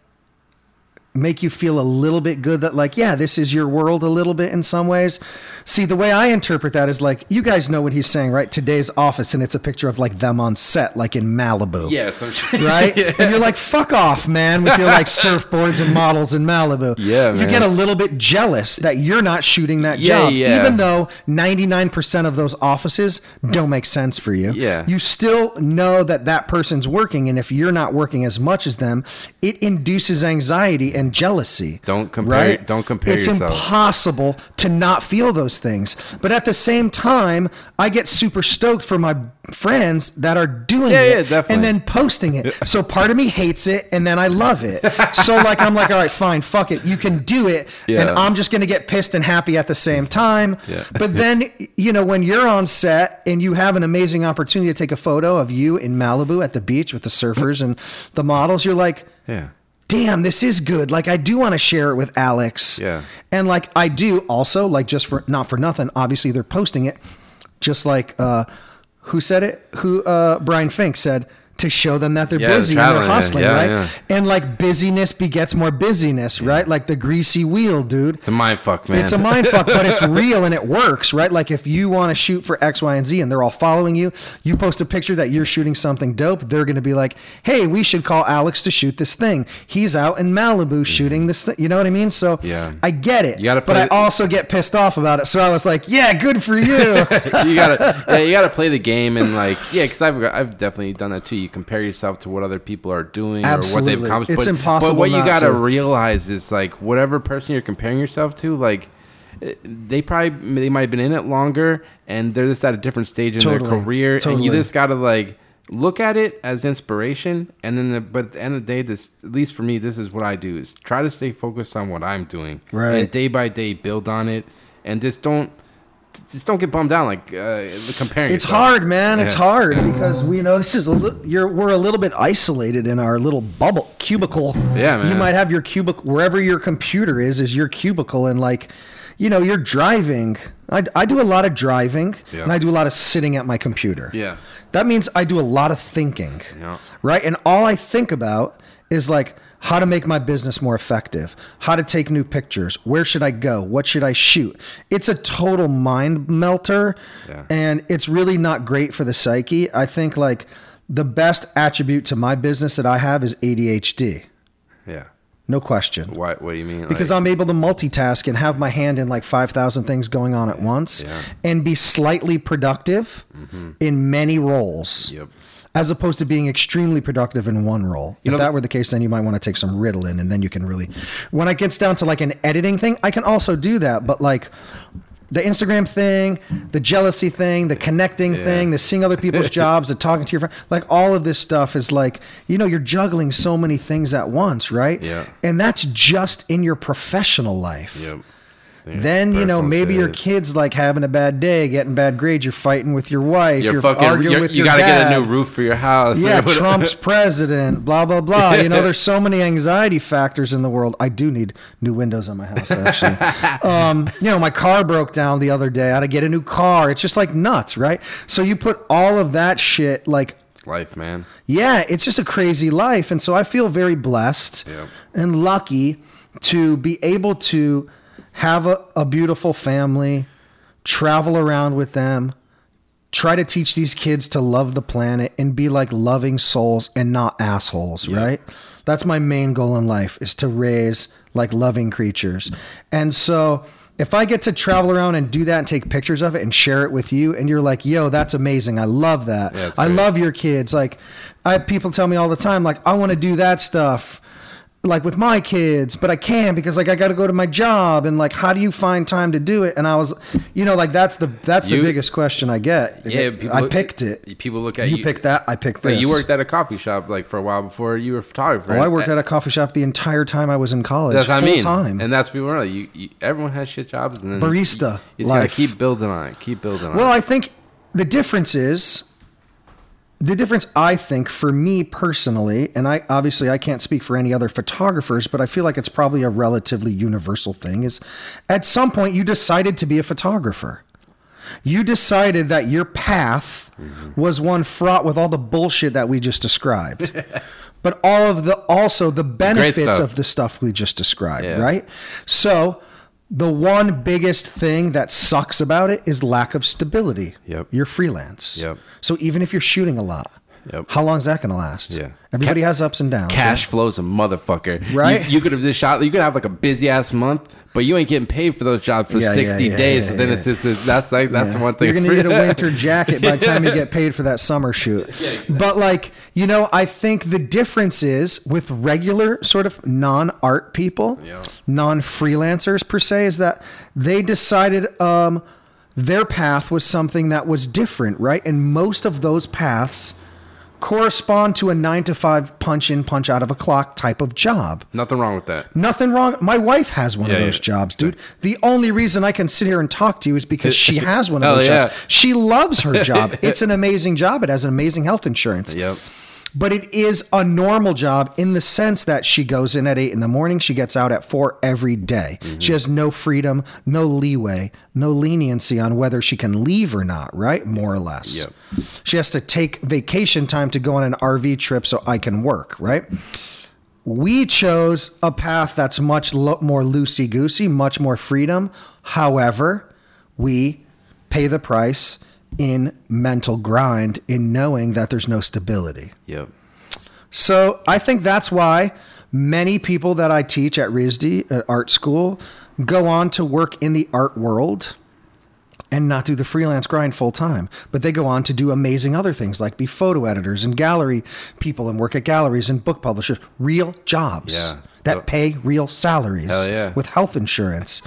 make you feel a little bit good that like yeah this is your world a little bit in some ways see the way i interpret that is like you guys know what he's saying right today's office and it's a picture of like them on set like in malibu Yeah, so right? And you're like, fuck off, man, with your like surfboards and models in Malibu. Yeah, You get a little bit jealous that you're not shooting that Yeah, job, yeah. even though 99% of those offices don't make sense for you. Yeah. You still know that that person's working, and if you're not working as much as them, it induces anxiety and jealousy. Don't compare- don't compare it's yourself. impossible to not feel those things. But at the same time, I get super stoked for my friends that are doing Yeah, it yeah, and then posting it. So part of me hates it and then I love it. So like I'm like, all right, fine, fuck it. You can do it. And I'm just gonna get pissed and happy at the same time. Yeah. But then you know, when you're on set and you have an amazing opportunity to take a photo of you in Malibu at the beach with the surfers and the models, you're like, yeah. Damn, this is good. Like I do want to share it with Alex. Yeah. And like I do also, like just for not for nothing, obviously they're posting it. Just like uh who said it? Who uh Brian Finke said to show them that they're Yeah, busy and they're hustling, yeah, right? yeah. And like busyness begets more busyness, right? Like the greasy wheel, dude. It's a mind fuck, man. It's a mind fuck, but it's real and it works, right? Like if you want to shoot for X, Y, and Z and they're all following you, you post a picture that you're shooting something dope, they're going to be like, hey, we should call Alex to shoot this thing. He's out in Malibu mm-hmm. shooting this thing. You know what I mean? So Yeah. I get it. You gotta but I also get pissed off about it. So I was like, yeah, good for you. you gotta yeah, you gotta play the game and like yeah because I've I've definitely done that too. You compare yourself to what other people are doing or what they've accomplished. It's but, impossible But what you gotta realize is like whatever person you're comparing yourself to, like they probably they might have been in it longer and they're just at a different stage in Totally. their career, and you just gotta like look at it as inspiration and then the, but at the end of the day this at least for me this is what i do is try to stay focused on what i'm doing Right. and day by day build on it and just don't just don't get bummed out like uh, comparing. It's yourself. hard, man. It's hard because we know this is a li- you're we're a little bit isolated in our little bubble cubicle. Yeah, man. You might have your cubicle wherever your computer is is your cubicle and like you know, you're driving. I, I do a lot of driving Yeah. and I do a lot of sitting at my computer. Yeah. That means I do a lot of thinking. Yeah. Right? And all I think about is like how to make my business more effective, how to take new pictures, where should I go, what should I shoot. It's a total mind melter Yeah. and it's really not great for the psyche. I think like the best attribute to my business that I have is ADHD. Yeah. No question. What? What do you mean? Because Like- I'm able to multitask and have my hand in like 5,000 things going on at once Yeah. and be slightly productive mm-hmm. in many roles. Yep. As opposed to being extremely productive in one role. if know, that were the case, then you might want to take some Ritalin and then you can really. When it gets down to like an editing thing, I can also do that. But like the Instagram thing, the jealousy thing, the connecting Yeah. thing, the seeing other people's jobs, the talking to your friend, like all of this stuff is like, you know, you're juggling so many things at once, right? Yeah. And that's just in your professional life. Yep. Then you know maybe your kids like having a bad day, getting bad grades. You're fighting with your wife. You're, You're, fucking. arguing You're, with you your gotta dad. get a new roof for your house. Yeah. Trump's president, blah blah blah. You know, there's so many anxiety factors in the world. I do need new windows on my house, actually. um, you know, my car broke down the other day. I had to get a new car. It's just like nuts, right? So you put all of that shit, like, Life, man. yeah, it's just a crazy life, and so I feel very blessed Yep. and lucky to be able to have a, a beautiful family, travel around with them, try to teach these kids to love the planet and be like loving souls and not assholes, right? That's my main goal in life is to raise like loving creatures. And so if I get to travel around and do that and take pictures of it and share it with you and you're like, "Yo, that's amazing. I love that. Yeah, I love your kids." Like I people tell me all the time like, "I want to do that stuff." Like with my kids, but I can't because like I got to go to my job and like how do you find time to do it? And I was, you know, like that's the that's You- the biggest question I get. Yeah, people I look- picked it. People look at You you. picked that. I picked this. you worked at a coffee shop like for a while before you were a photographer. Oh, I worked at a coffee shop the entire time I was in college. That's what I mean. time. And that's people are you, you. Everyone has shit jobs, and then Barista You, you just gotta keep building on it. Keep building on Well, it. Well, I think the difference is the difference I think for me personally, and I obviously I can't speak for any other photographers, but I feel like it's probably a relatively universal thing is at some point you decided to be a photographer. You decided that your path mm-hmm. was one fraught with all the bullshit that we just described. but all of the also the benefits stuff. of the stuff we just described, Yeah. right? So the one biggest thing that sucks about it is lack of stability. Yep. You're freelance. Yep. So even if you're shooting a lot, Yep. how long is that going to last? Yeah. Everybody Ca- has ups and downs. Cash flow's a motherfucker. Right? You, could have just shot. You could have like a busy ass month, but you ain't getting paid for those jobs for Yeah, sixty yeah, days. so then it's just it's- that's like that's one thing. You're gonna need a winter jacket by the time you get paid for that summer shoot. But like, you know, I think the difference is with regular sort of non-art people, Yeah. non-freelancers per se, is that they decided um, their path was something that was different, right? And most of those paths correspond to a nine to five punch in, punch out of a clock type of job. Nothing wrong with that. Nothing wrong. My wife has one of those yeah. jobs, dude. The only reason I can sit here and talk to you is because she has one of those yeah. jobs. She loves her job. It's an amazing job. It has an amazing health insurance. Yep. But it is a normal job in the sense that she goes in at eight in the morning, she gets out at four every day. Mm-hmm. She has no freedom, no leeway, no leniency on whether she can leave or not, right? More or less. Yep. She has to take vacation time to go on an RV trip so I can work, right? We chose a path that's much lo- more loosey goosey, much more freedom. However, we pay the price in mental grind in knowing that there's no stability. Yep. So I think that's why many people that I teach at RISD, at art school, go on to work in the art world and not do the freelance grind full time. But they go on to do amazing other things like be photo editors and gallery people and work at galleries and book publishers, real jobs Yeah. that pay real salaries yeah. with health insurance.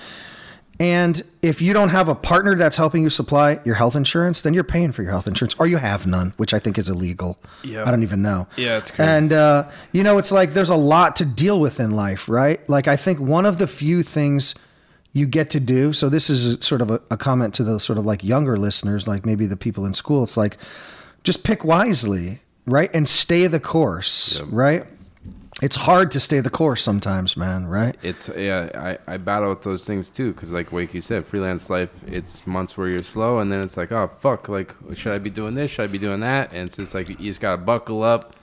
And if you don't have a partner that's helping you supply your health insurance, then you're paying for your health insurance, or you have none, which I think is illegal. Yeah. I don't even know. Yeah, it's crazy. And uh, you know, it's like there's a lot to deal with in life, right? Like I think one of the few things you get to do. So this is sort of a, a comment to the sort of like younger listeners, like maybe the people in school. It's like just pick wisely, right, and stay the course, right. It's hard to stay the course sometimes, man. Right? It's yeah, I, I battle with those things too because like like you said, freelance life. It's months where you're slow, and then it's like, oh fuck, like should I be doing this? Should I be doing that? And it's just like you just gotta buckle up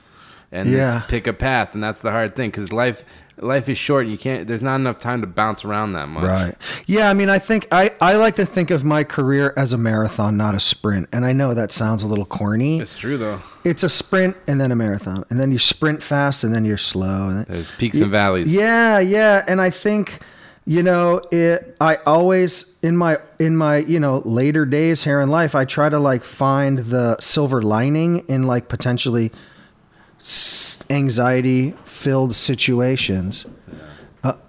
and Yeah. just pick a path, and that's the hard thing because life life is short. You can't. There's not enough time to bounce around that much. Right. Yeah, I mean, I think I, I like to think of my career as a marathon, not a sprint. And I know that sounds a little corny. It's true though. It's a sprint and then a marathon. And then you sprint fast and then you're slow. And then, There's peaks and valleys. yeah, yeah. And I think, you know, it I always in my in my, you know, later days here in life, I try to like find the silver lining in like potentially anxiety filled situations. We got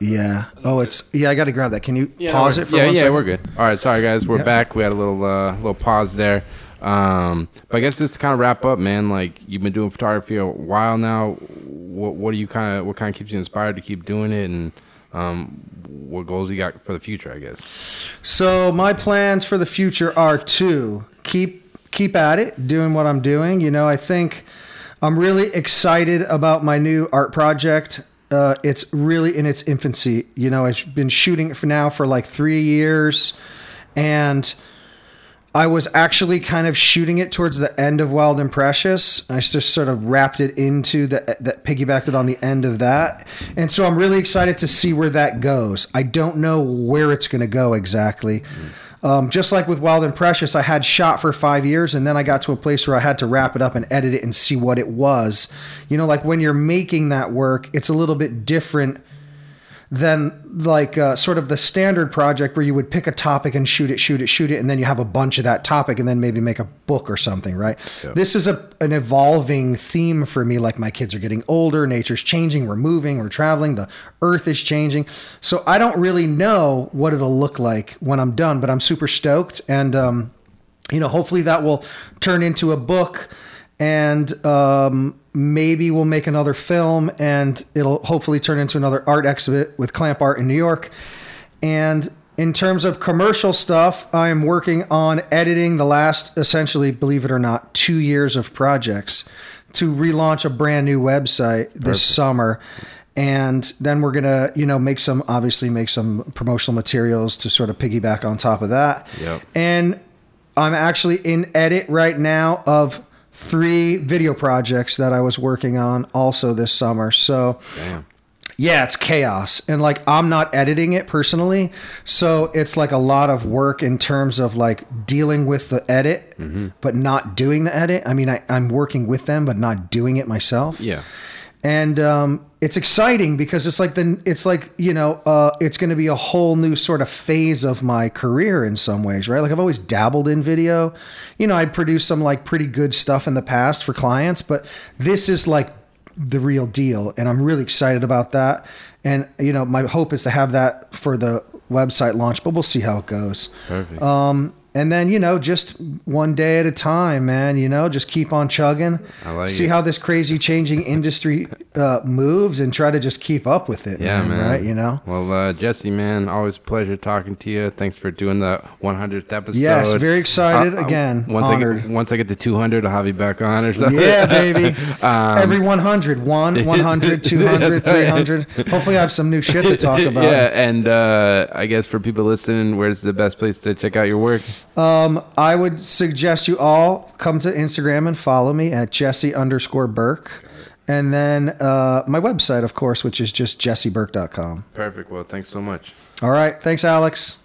Yeah. Oh, it's yeah. I got to grab that. Can you pause it for yeah, one yeah, second? we're good. All right, sorry guys, we're Yeah. back. We had a little uh, little pause there. Um, but I guess just to kind of wrap up, man. Like you've been doing photography a while now. What what do you kind of what kind of keeps you inspired to keep doing it, and um, what goals you got for the future? I guess. So my plans for the future are to keep keep at it, doing what I'm doing. You know, I think I'm really excited about my new art project. Uh, it's really in its infancy. You know, I've been shooting it for now for like three years, and I was actually kind of shooting it towards the end of Wild and Precious. I just sort of wrapped it into the that piggybacked it on the end of that, and so I'm really excited to see where that goes. I don't know where it's going to go exactly. Um, just like with Wild and Precious, I had shot for five years, and then I got to a place where I had to wrap it up and edit it and see what it was. You know, like when you're making that work, it's a little bit different than like uh, sort of the standard project where you would pick a topic and shoot it, shoot it, shoot it, and then you have a bunch of that topic and then maybe make a book or something, right? This is a an evolving theme for me. Like my kids are getting older, nature's changing, we're moving, we're traveling, the earth is changing. So I don't really know what it'll look like when I'm done, but I'm super stoked and um, you know, hopefully that will turn into a book and um, maybe we'll make another film and it'll hopefully turn into another art exhibit with ClampArt in New York. And in terms of commercial stuff, I am working on editing the last, essentially, believe it or not, two years of projects to relaunch a brand new website this summer. And then we're gonna, you know, make some obviously make some promotional materials to sort of piggyback on top of that. Yep. And I'm actually in edit right now of three video projects that I was working on also this summer. So Damn. yeah, it's chaos. And like I'm not editing it personally. So it's like a lot of work in terms of like dealing with the edit, mm-hmm. but not doing the edit. I mean, I, I'm working with them, but not doing it myself Yeah. And um, it's exciting because it's like the it's like you know uh, it's going to be a whole new sort of phase of my career in some ways, right? Like I've always dabbled in video, you know. I produced some like pretty good stuff in the past for clients, but this is like the real deal, and I'm really excited about that. And you know, my hope is to have that for the website launch, but we'll see how it goes. Perfect. Um, and then you know, just one day at a time, man. You know, just keep on chugging. I like see it. how this crazy changing industry uh, moves, and try to just keep up with it. Yeah, man. Right? You know. Well, uh, Jesse, man, always a pleasure talking to you. Thanks for doing the 100th episode. Yes, very excited. Uh, uh, Again, once honored. I get once I get to 200, I'll have you back on or something. Yeah, baby. Um, Every 100, 1, 100, 200, 300. Hopefully, I have some new shit to talk about. yeah, and uh, I guess for people listening, where's the best place to check out your work? Um, I would suggest you all come to Instagram and follow me at Jesse underscore Burke. And then uh, my website, of course, which is just jesseburke.com. Perfect. Well, thanks so much. All right. Thanks, Alex.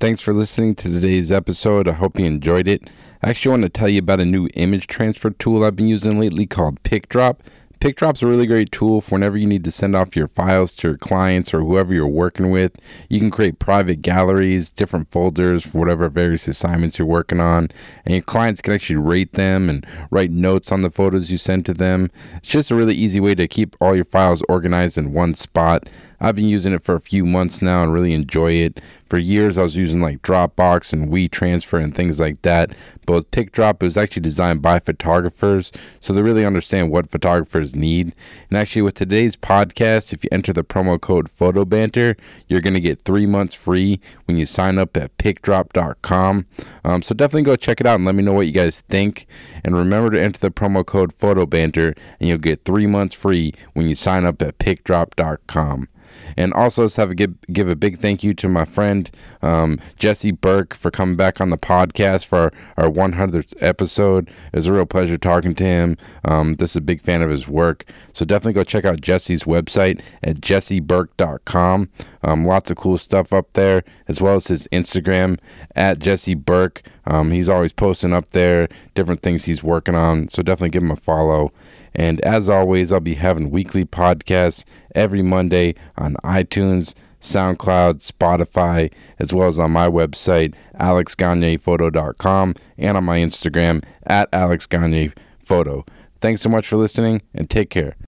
Thanks for listening to today's episode. I hope you enjoyed it. I actually want to tell you about a new image transfer tool I've been using lately called PicDrop. PicDrop's a really great tool for whenever you need to send off your files to your clients or whoever you're working with. You can create private galleries, different folders for whatever various assignments you're working on, and your clients can actually rate them and write notes on the photos you send to them. It's just a really easy way to keep all your files organized in one spot. I've been using it for a few months now and really enjoy it. For years, I was using like Dropbox and WeTransfer and things like that. But with PicDrop, it was actually designed by photographers, so they really understand what photographers need. And actually, with today's podcast, if you enter the promo code PhotoBanter, you're going to get three months free when you sign up at PicDrop.com. Um, so definitely go check it out and let me know what you guys think. And remember to enter the promo code PhotoBanter, and you'll get three months free when you sign up at PicDrop.com. And also, let's have a give, give a big thank you to my friend um, Jesse Burke for coming back on the podcast for our, our 100th episode. It was a real pleasure talking to him. Um, this is a big fan of his work. So definitely go check out Jesse's website at jesseburke.com. Um, lots of cool stuff up there, as well as his Instagram at Jesse Burke. Um, he's always posting up there different things he's working on. So definitely give him a follow. And as always, I'll be having weekly podcasts every Monday on iTunes, SoundCloud, Spotify, as well as on my website, alexgagnerphoto.com, and on my Instagram at alexgagnerphoto. Thanks so much for listening, and take care.